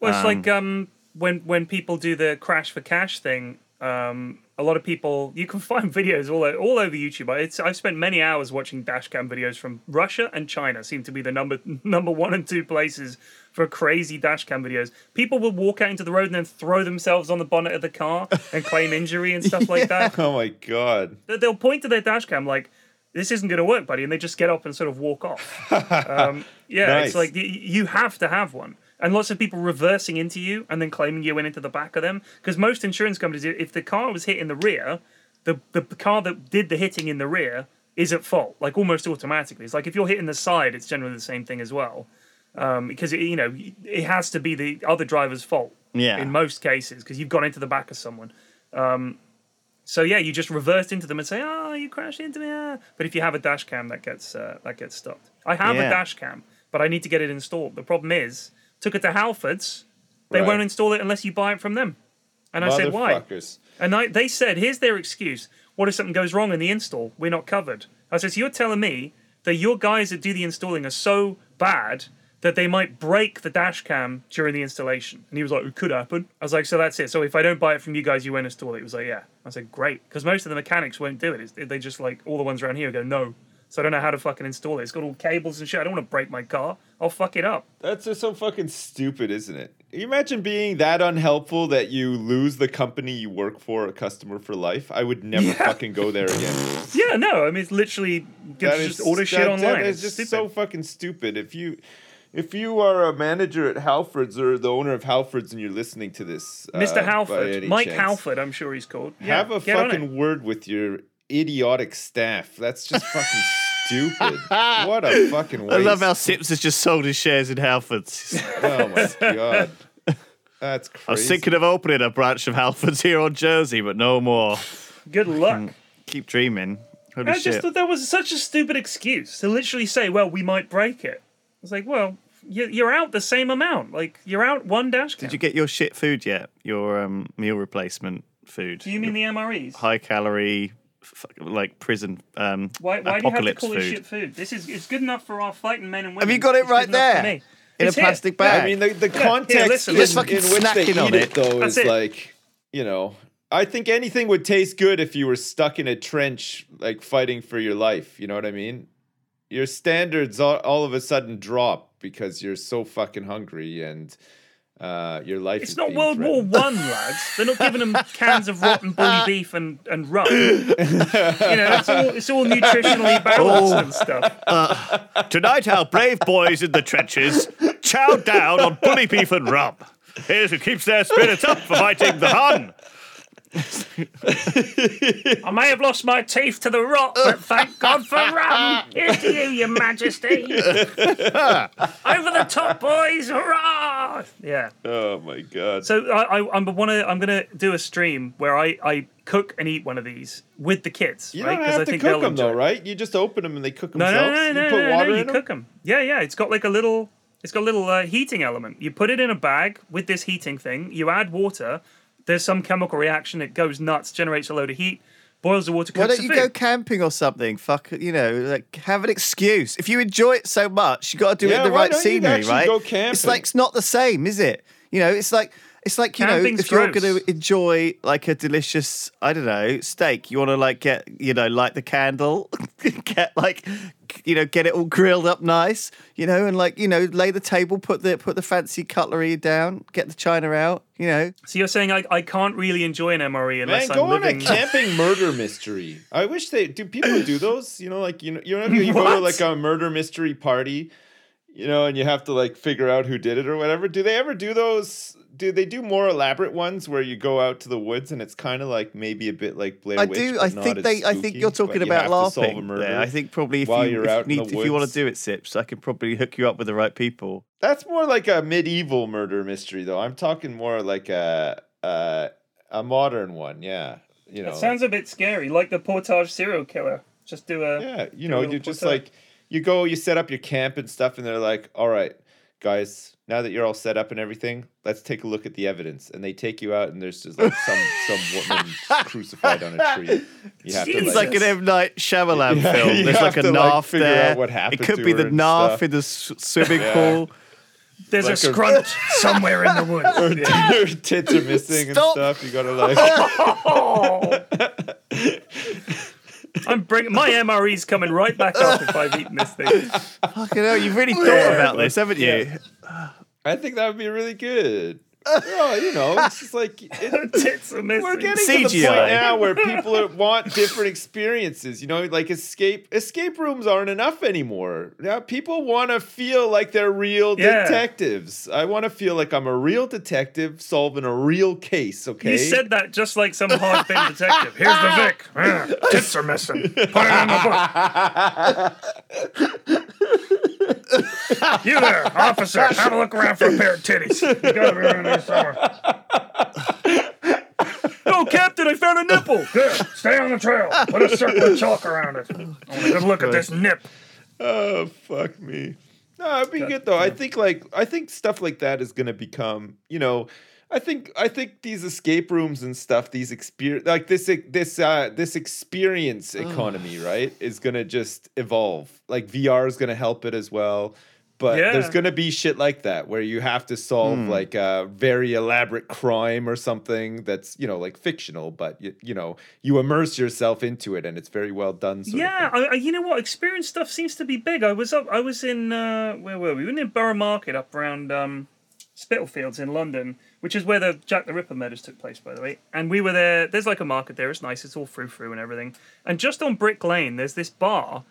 Well, it's like um, when when people do the crash for cash thing. Um, a lot of people you can find videos all o- all over YouTube. It's I've spent many hours watching dashcam videos from Russia and China. Seem to be the number number one and two places for crazy dashcam videos. People will walk out into the road and then throw themselves on the bonnet of the car and claim injury and stuff like that. Oh my god. They- They'll point to their dashcam like, "This isn't going to work, buddy," and they just get up and sort of walk off. um, yeah, Nice. it's like you have to have one, and lots of people reversing into you and then claiming you went into the back of them. Because most insurance companies, if the car was hit in the rear, the, the car that did the hitting in the rear is at fault, like almost automatically. It's like if you're hitting the side, it's generally the same thing as well. Um, because it, you know it has to be the other driver's fault Yeah. in most cases because you've gone into the back of someone. Um, so yeah, you just reversed into them and say, "Oh, you crashed into me." ah." But if you have a dash cam, that gets uh, that gets stopped. I have Yeah. a dash cam, but I need to get it installed. The problem is, took it to Halfords. They Right. won't install it unless you buy it from them. And I said, "Why?" And I, they said, here's their excuse. What if something goes wrong in the install? We're not covered. I said, so you're telling me that your guys that do the installing are so bad that they might break the dash cam during the installation? And he was like, it could happen. I was like, so that's it. So if I don't buy it from you guys, you won't install it. He was like, yeah. I said, great. Because most of the mechanics won't do it. It's, they just like, all the ones around here go, no. So I don't know how to fucking install it. It's got all cables and shit. I don't want to break my car. I'll fuck it up. That's just so fucking stupid, isn't it? Can you imagine being that unhelpful that you lose the company you work for, a customer for life? I would never fucking go there again. Yeah, no. I mean, it's literally That can is- just order shit that- online. That is It's just stupid. so fucking stupid. If you if you are a manager at Halfords or the owner of Halfords and you're listening to this, uh, Mr. by Halford, Mike chance, Halford, I'm sure he's called. Yeah, have a get on it. fucking word with your idiotic staff. That's just fucking stupid. What a fucking waste. I love how Sips has just sold his shares in Halfords. Oh my god. That's crazy. I was thinking of opening a branch of Halfords here on Jersey, but no more. Good luck. Keep dreaming. Holy I shit. just thought that was such a stupid excuse to literally say, "Well, we might break it." It's like, well, you- you're out the same amount. Like you're out one dash cam. Did you get your shit food yet? Your um, meal replacement food? Do you mean the MREs? high calorie, f- like prison um, Why, why do you have to apocalypse call food? it shit food? This is it's good enough for our fighting men and women. Have you got it It's right there? me. In a It's here. plastic Yeah. bag. I mean, the, the here, context listen, in, listen. in which they snacking eat on it, it. though, That's is it. like, you know, I think anything would taste good if you were stuck in a trench, like fighting for your life. You know what I mean? Your standards all, all of a sudden drop because you're so fucking hungry and uh, your life. It's is not being World War threatened. One, lads. They're not giving them cans of rotten bully beef and, and rum. you know, it's all it's all nutritionally balanced and stuff. Tonight, our brave boys in the trenches chow down on bully beef and rum. Here's who keeps their spirits up for fighting the Hun. I may have lost my teeth to the rot, but thank God for rum. Here's to you, your majesty. Over the top, boys. Hurrah! Yeah. Oh my god. So I, I, I'm wanna, I'm gonna do a stream where I, I cook and eat one of these with the kids, you right? don't have I to think cook them though, right? You just open them and they cook No, themselves. no, no, you no, put no, water no, you them. cook them. Yeah, yeah. It's got like a little, it's got a little uh, heating element. You put it in a bag with this heating thing. You add water. There's some chemical reaction. It goes nuts, generates a load of heat, boils the water, Why cooks don't the you go camping or something? Fuck, you know, like have an excuse. If you enjoy it so much, you got to do it in the why right don't scenery, actually right? go It's like it's not the same, is it? You know, it's like It's like you Camping's know, if you're gross. going to enjoy like a delicious, I don't know, steak, you want to like get you know light the candle, get like you know get it all grilled up nice, you know, and like you know lay the table, put the put the fancy cutlery down, get the china out, you know. So you're saying I, I can't really enjoy an MRE unless Man, go I'm on living. a camping murder mystery. I wish they do. People do those, you know, like you know, you know, you go to like a murder mystery party, you know, and you have to like figure out who did it or whatever. Do they ever do those? Do they do more elaborate ones where you go out to the woods and it's kind of like maybe a bit like Blair I Witch? do. I think as they. I think you're talking about have to solve a laughing. murder there. I think probably if while you you're if, out in need, the if you want to do it, Sips, I could probably hook you up with the right people. That's more like a medieval murder mystery, though. I'm talking more like a a, a modern one. Yeah, you know. It sounds a bit scary, like the Portage serial killer. Just do a Yeah, you know, you just portage. like you go, you set up your camp and stuff, and they're like, "All right, guys, now that you're all set up and everything, let's take a look at the evidence." And they take you out, and there's just like some some woman crucified on a tree. You have to It's like an M Night Shyamalan Yeah, film. you There's like a have to, like, narf out there. what it could to be the and narf stuff. in the swimming Yeah. pool. There's like a a- scrunch somewhere in the woods. her, Yeah. her tits are missing Stop. and stuff. You gotta like, I'm bringing my MRE's coming right back up if I've eaten this thing. Fucking hell, you've really oh, thought about this, haven't you? I think that would be really good. Well, you know, it's just like it, Tits are missing. We're getting to the point now where people are, want different experiences. You know, like escape escape rooms aren't enough anymore. Now people want to feel like they're real Yeah. detectives. I want to feel like I'm a real detective solving a real case. Okay, You said that just like some hard bitten detective. Here's the Vic. Ah, tits are missing. Put it in the book. you there, officer. Have a look around for a pair of titties. You gotta be around here somewhere. Oh, Captain, I found a nipple. Good. Stay on the trail. Put a circle of chalk around it. I want a good look at this nip. Oh fuck me. No, it'd be good though. I think like I think stuff like that is gonna become, you know, I think I think these escape rooms and stuff, these experience like this this uh this experience economy, right, is gonna just evolve. Like VR is gonna help it as well. But there's gonna be shit like that where you have to solve like a very elaborate crime or something that's you know like fictional, but you, you know you immerse yourself into it and it's very well done. Sort Yeah, thing. I, I, you know what? Experience stuff seems to be big. I was up. I was in uh, where were we? We were in Borough Market up around um, Spitalfields in London, which is where the Jack the Ripper murders took place, by the way. And we were there. There's like a market there. It's nice. It's all frou frou and everything. And just on Brick Lane, there's this bar.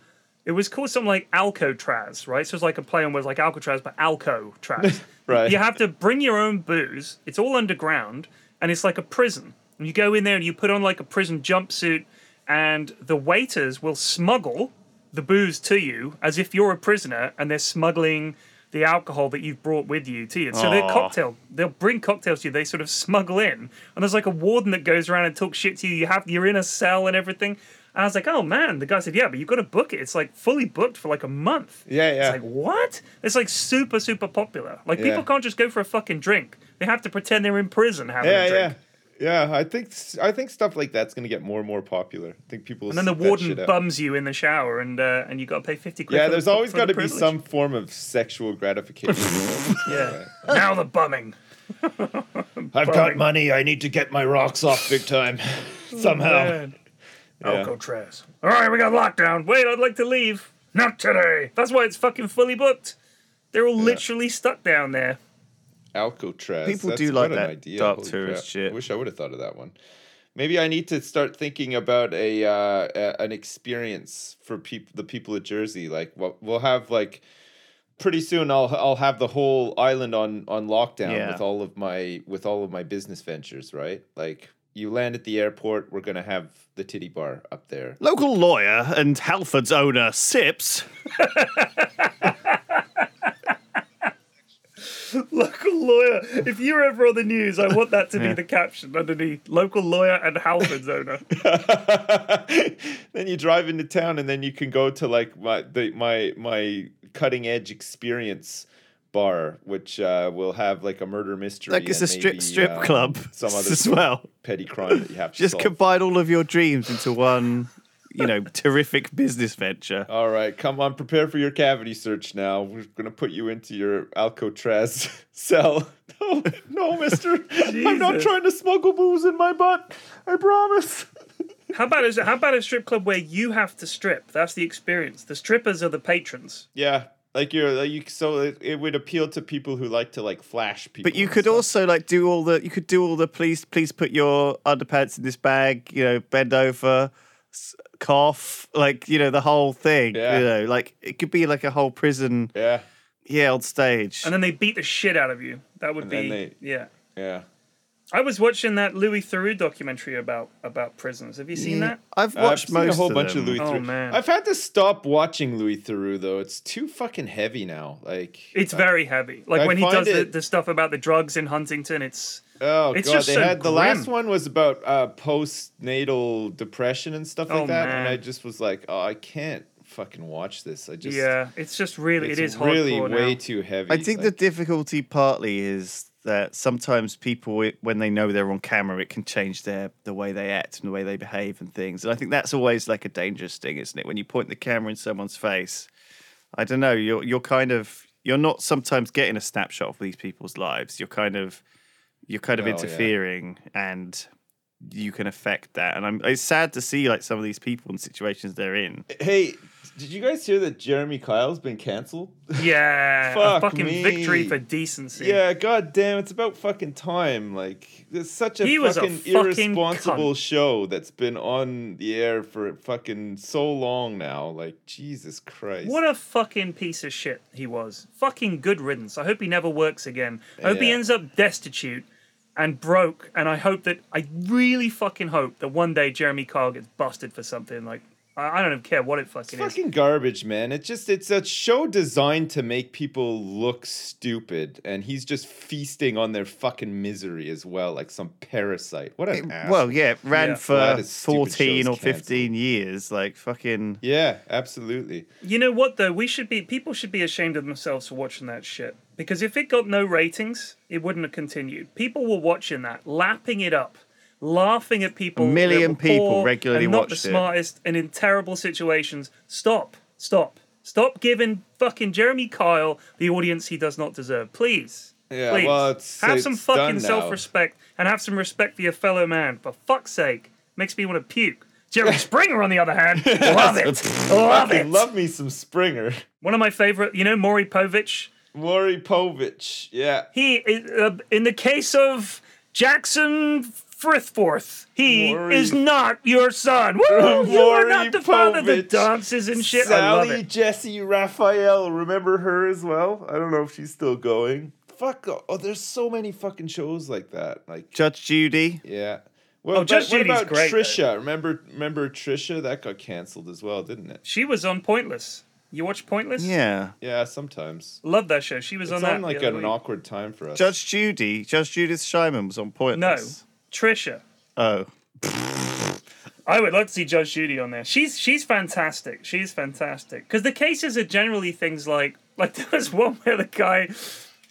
It was called something like Alcotraz, right? So it's like a play on words like Alcatraz, but Alcotraz. Right. You have to bring your own booze. It's all underground, and it's like a prison. And you go in there and you put on like a prison jumpsuit, and the waiters will smuggle the booze to you as if you're a prisoner, and they're smuggling the alcohol that you've brought with you to you. So they're cocktail. They'll bring cocktails to you. They sort of smuggle in, and there's like a warden that goes around and talks shit to you. You have you're in a cell and everything. And I was like, oh man. The guy said, yeah, but you've got to book it. It's like fully booked for like a month. Yeah, yeah. It's like what? It's like super super popular. Like Yeah. people can't just go for a fucking drink. They have to pretend they're in prison having yeah, a drink. yeah, yeah. I think I think stuff like that's gonna get more and more popular. I think people. will And then the warden bums you in the shower, and uh, and you got to pay fifty quid. Yeah, for there's the, always for got the to be some form of sexual gratification. Yeah. now the bumming. I've got money. I need to get my rocks off big time somehow. Man. Yeah. Alcatraz. All right, we got lockdown. Wait, I'd like to leave. Not today. That's why it's fucking fully booked. They're all literally stuck down there. Alcatraz. People That's do like that idea. dark Holy tourist crap. shit. I wish I would have thought of that one. Maybe I need to start thinking about a, uh, a an experience for people, the people of Jersey. Like, we'll, we'll have like pretty soon. I'll I'll have the whole island on on lockdown Yeah. with all of my with all of my business ventures. Right, like. You land at the airport. We're gonna have the titty bar up there. Local lawyer and Halford's owner, Sips. Local lawyer. If you're ever on the news, I want that to be the caption underneath. Local lawyer and Halford's owner. then you drive into town, and then you can go to like my the my my cutting edge experience bar, which uh, will have like a murder mystery. Like it's a strip maybe, strip uh, club some other as well. petty crime that you have to Just solve. combine all of your dreams into one, you know, terrific business venture. All right, come on, prepare for your cavity search now. We're gonna put you into your Alcatraz cell. No, no, Mister, I'm not trying to smuggle booze in my butt. I promise. How about is a, how about a strip club where you have to strip? That's the experience. The strippers are the patrons. Yeah, like you're like you. So it, it would appeal to people who like to like flash people. But you could stuff. also like do all the you could do all the please please put your underpants in this bag, you know, bend over, cough, like you know the whole thing. Yeah. You know, like it could be like a whole prison, Yeah, yeah, on stage. And then they beat the shit out of you. That would And be they- yeah. yeah. I was watching that Louis Theroux documentary about about prisons. Have you seen that? I've I've watched seen most a whole of bunch them. of Louis Oh, Theroux. man. I've had to stop watching Louis Theroux though. It's too fucking heavy now. Like It's very heavy. Like I when he does the, it- the stuff about the drugs in Huntington, it's Oh It's god, just they so had the last one was about uh, postnatal depression and stuff like Oh, that, and. I just was like, oh, I can't fucking watch this. I just yeah, it's just really it's it is really way now. too heavy. I think the difficulty partly is that sometimes people, when they know they're on camera, it can change their the way they act and the way they behave and things. And I think that's always like a dangerous thing, isn't it? When you point the camera in someone's face, I don't know. You're you're kind of you're not sometimes getting a snapshot of these people's lives. You're kind of you're kind of Oh, yeah. interfering and you can affect that. And I'm it's sad to see like some of these people in situations they're in. Hey, did you guys hear that Jeremy Kyle's been canceled? Yeah, a Fuck fucking me. victory for decency. Yeah, god damn, it's about fucking time. Like, it's such a He was a fucking fucking irresponsible cunt. show that's been on the air for fucking so long now. Like, Jesus Christ. What a fucking piece of shit he was. Fucking good riddance. I hope he never works again. I hope he ends up destitute and broke. And I hope that I really fucking hope that one day Jeremy Kyle gets busted for something. Like I, I don't even care what it It's fucking is. fucking garbage, man. It's just it's a show designed to make people look stupid, and he's just feasting on their fucking misery as well, like some parasite. What an ass. Well, yeah, ran Yeah. for Glad his stupid 14 or show's cancelled. 15 years. Like fucking. yeah, absolutely. You know what though? We should be people should be ashamed of themselves for watching that shit. Because if it got no ratings, it wouldn't have continued. People were watching that, lapping it up, laughing at people. that million were people poor regularly and not the watched it. smartest and in terrible situations. Stop, stop, stop giving fucking Jeremy Kyle the audience he does not deserve. Please. Yeah, Please. well, it's- have it's some fucking self-respect and have some respect for your fellow man. For fuck's sake, makes me want to puke. Jerry Springer, on the other hand, love it, love it. love me some Springer. One of my favorite, you know, Maury Povich. Maury Povich. Yeah. He, uh, in the case of Jackson Frithforth, he Maury- is not your son. Woo! you are not the father that Povich. dances and shit. I love Sally it. Jessy Raphael. Remember her as well? I don't know if she's still going. Fuck. Oh, there's so many fucking shows like that. Like, Judge Judy. yeah. Well, Oh, but Judge what Judy's about great, though. Trisha? Remember, remember Trisha? That got canceled as well, didn't it? She was on Pointless. You watch Pointless? Yeah. Yeah, sometimes. Love that show. She was It's on that. on like the other an week. awkward time for us. Judge Judy. Judge Judith Scheinman was on Pointless. No, Pointless. Trisha. Oh. I would love to see Judge Judy on there. She's she's fantastic. She's fantastic because the cases are generally things like like there was one where the guy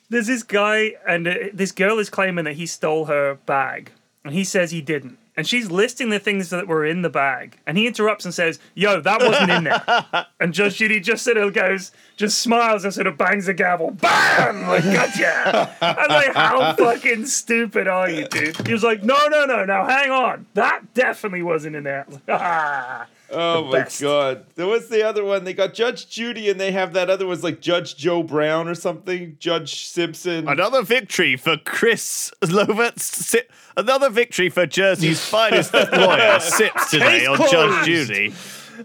there's this guy and uh, this girl is claiming that he stole her bag and he says he didn't and she's listing the things that were in the bag. And he interrupts and says yo that wasn't in there. And Judge Judy just sort of goes just smiles and sort of bangs the gavel. Bam! Like gotcha. I'm like how fucking stupid are you dude? He was like no no no now hang on. That definitely wasn't in there I was like. Oh my best. god. There was the other one. They got Judge Judy and they have that other one's like Judge Joe Brown or something. Judge Simpson. Another victory for Chris Lovett. Si- Another victory for Jersey's finest lawyer sips today Case on closed. Judge Judy.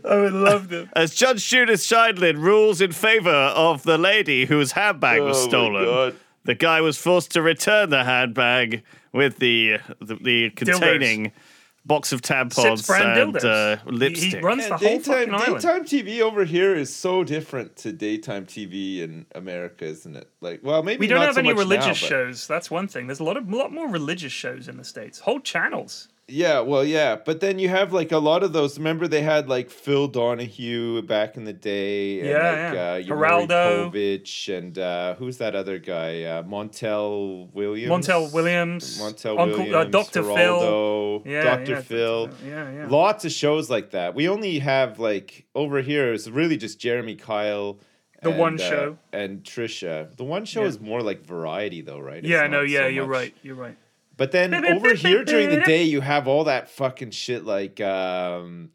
I would love them. As Judge Judith Sheindlin rules in favor of the lady whose handbag was Oh my stolen. God. The guy was forced to return the handbag with the the, the containing box of tampons Sips brand and dildos. uh, lipstick. He, runs Yeah, the whole daytime, fucking island. daytime TV over here is so different to daytime TV in America, isn't it? Like, well, maybe We don't not have so any religious now, shows. That's one thing. There's a lot of a lot more religious shows in the states. Whole channels. Yeah, well, yeah, but then you have like a lot of those. Remember, they had like Phil Donahue back in the day, and, Yeah, like, yeah. Uh, Geraldo. Povich, and uh, who's that other guy? Uh, Montel Williams. Montel Williams, Montel Uncle- uh, Williams. Dr. Phil. Yeah, Dr. yeah, Phil. Yeah, yeah. Lots of shows like that. We only have like over here. It's really just Jeremy Kyle. The and, One uh, Show. and Trisha. The one show Yeah. is more like variety, though, right? It's yeah, no, yeah, so you're much- right. You're right. But then over here during the day, you have all that fucking shit like um,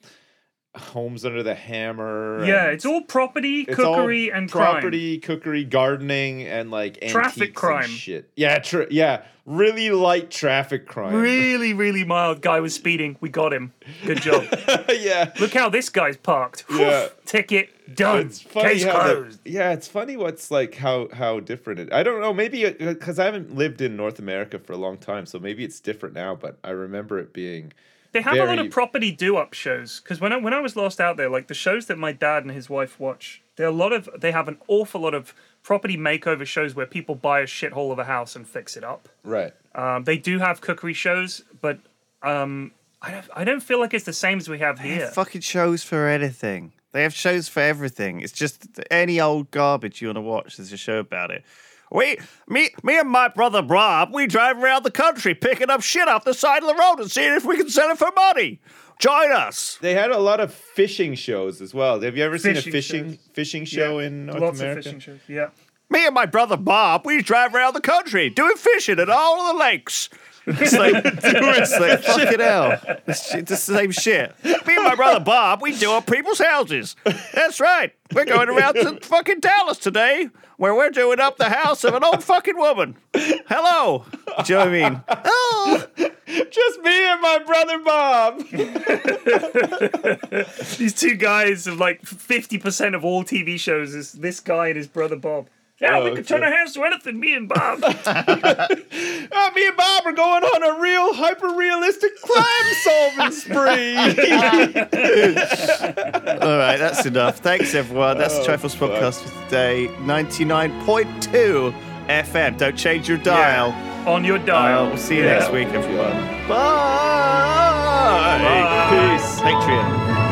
Homes Under the Hammer. Yeah, it's all property, it's all cookery, and crime. property, cookery, gardening, and like Traffic and crime. shit. Yeah, tr- yeah, really light traffic crime. Really, really mild. Guy was speeding. We got him. Good job. yeah. Look how this guy's parked. Yeah. Ticket done. It's funny Case how closed. yeah, it's funny what's like how how different it. I don't know, maybe uh, because I haven't lived in North America for a long time, so maybe it's different now. But I remember it being They have a lot of property do-up shows because when I, when I was last out there, like the shows that my dad and his wife watch, there are a lot of they have an awful lot of property makeover shows where people buy a shithole of a house and fix it up. right. Um, they do have cookery shows, but um, I don't I don't feel like it's the same as we have They here. have fucking shows for anything. They have shows for everything. It's just any old garbage you want to watch. There's a show about it. We, me, me and my brother Bob, we drive around the country picking up shit off the side of the road and seeing if we can sell it for money. Join us. They had a lot of fishing shows as well. Have you ever seen a Fishing fishing shows. fishing show Yeah, in North lots America? of fishing shows. Yeah. Me and my brother Bob, we drive around the country doing fishing at all of the lakes. It's like, it's like fucking hell. It's, it's the same shit. Me and my brother Bob, we do up people's houses. That's right. We're going around to fucking Dallas today, where we're doing up the house of an old fucking woman. Hello. Do you know what I mean? Oh. Just me and my brother Bob. These two guys of like fifty percent of all TV shows is this guy and his brother Bob. Yeah, we Oh, can turn okay. our hands to anything, me and Bob. Uh, me and Bob are going on a real hyper realistic crime solving spree. All right, that's enough. Thanks, everyone. That's the Oh, Trifles fuck. podcast for today. 99.2 FM. Don't change your dial. On your dial. We'll see you Yeah. next week, everyone. Bye. Bye. Peace. Patreon.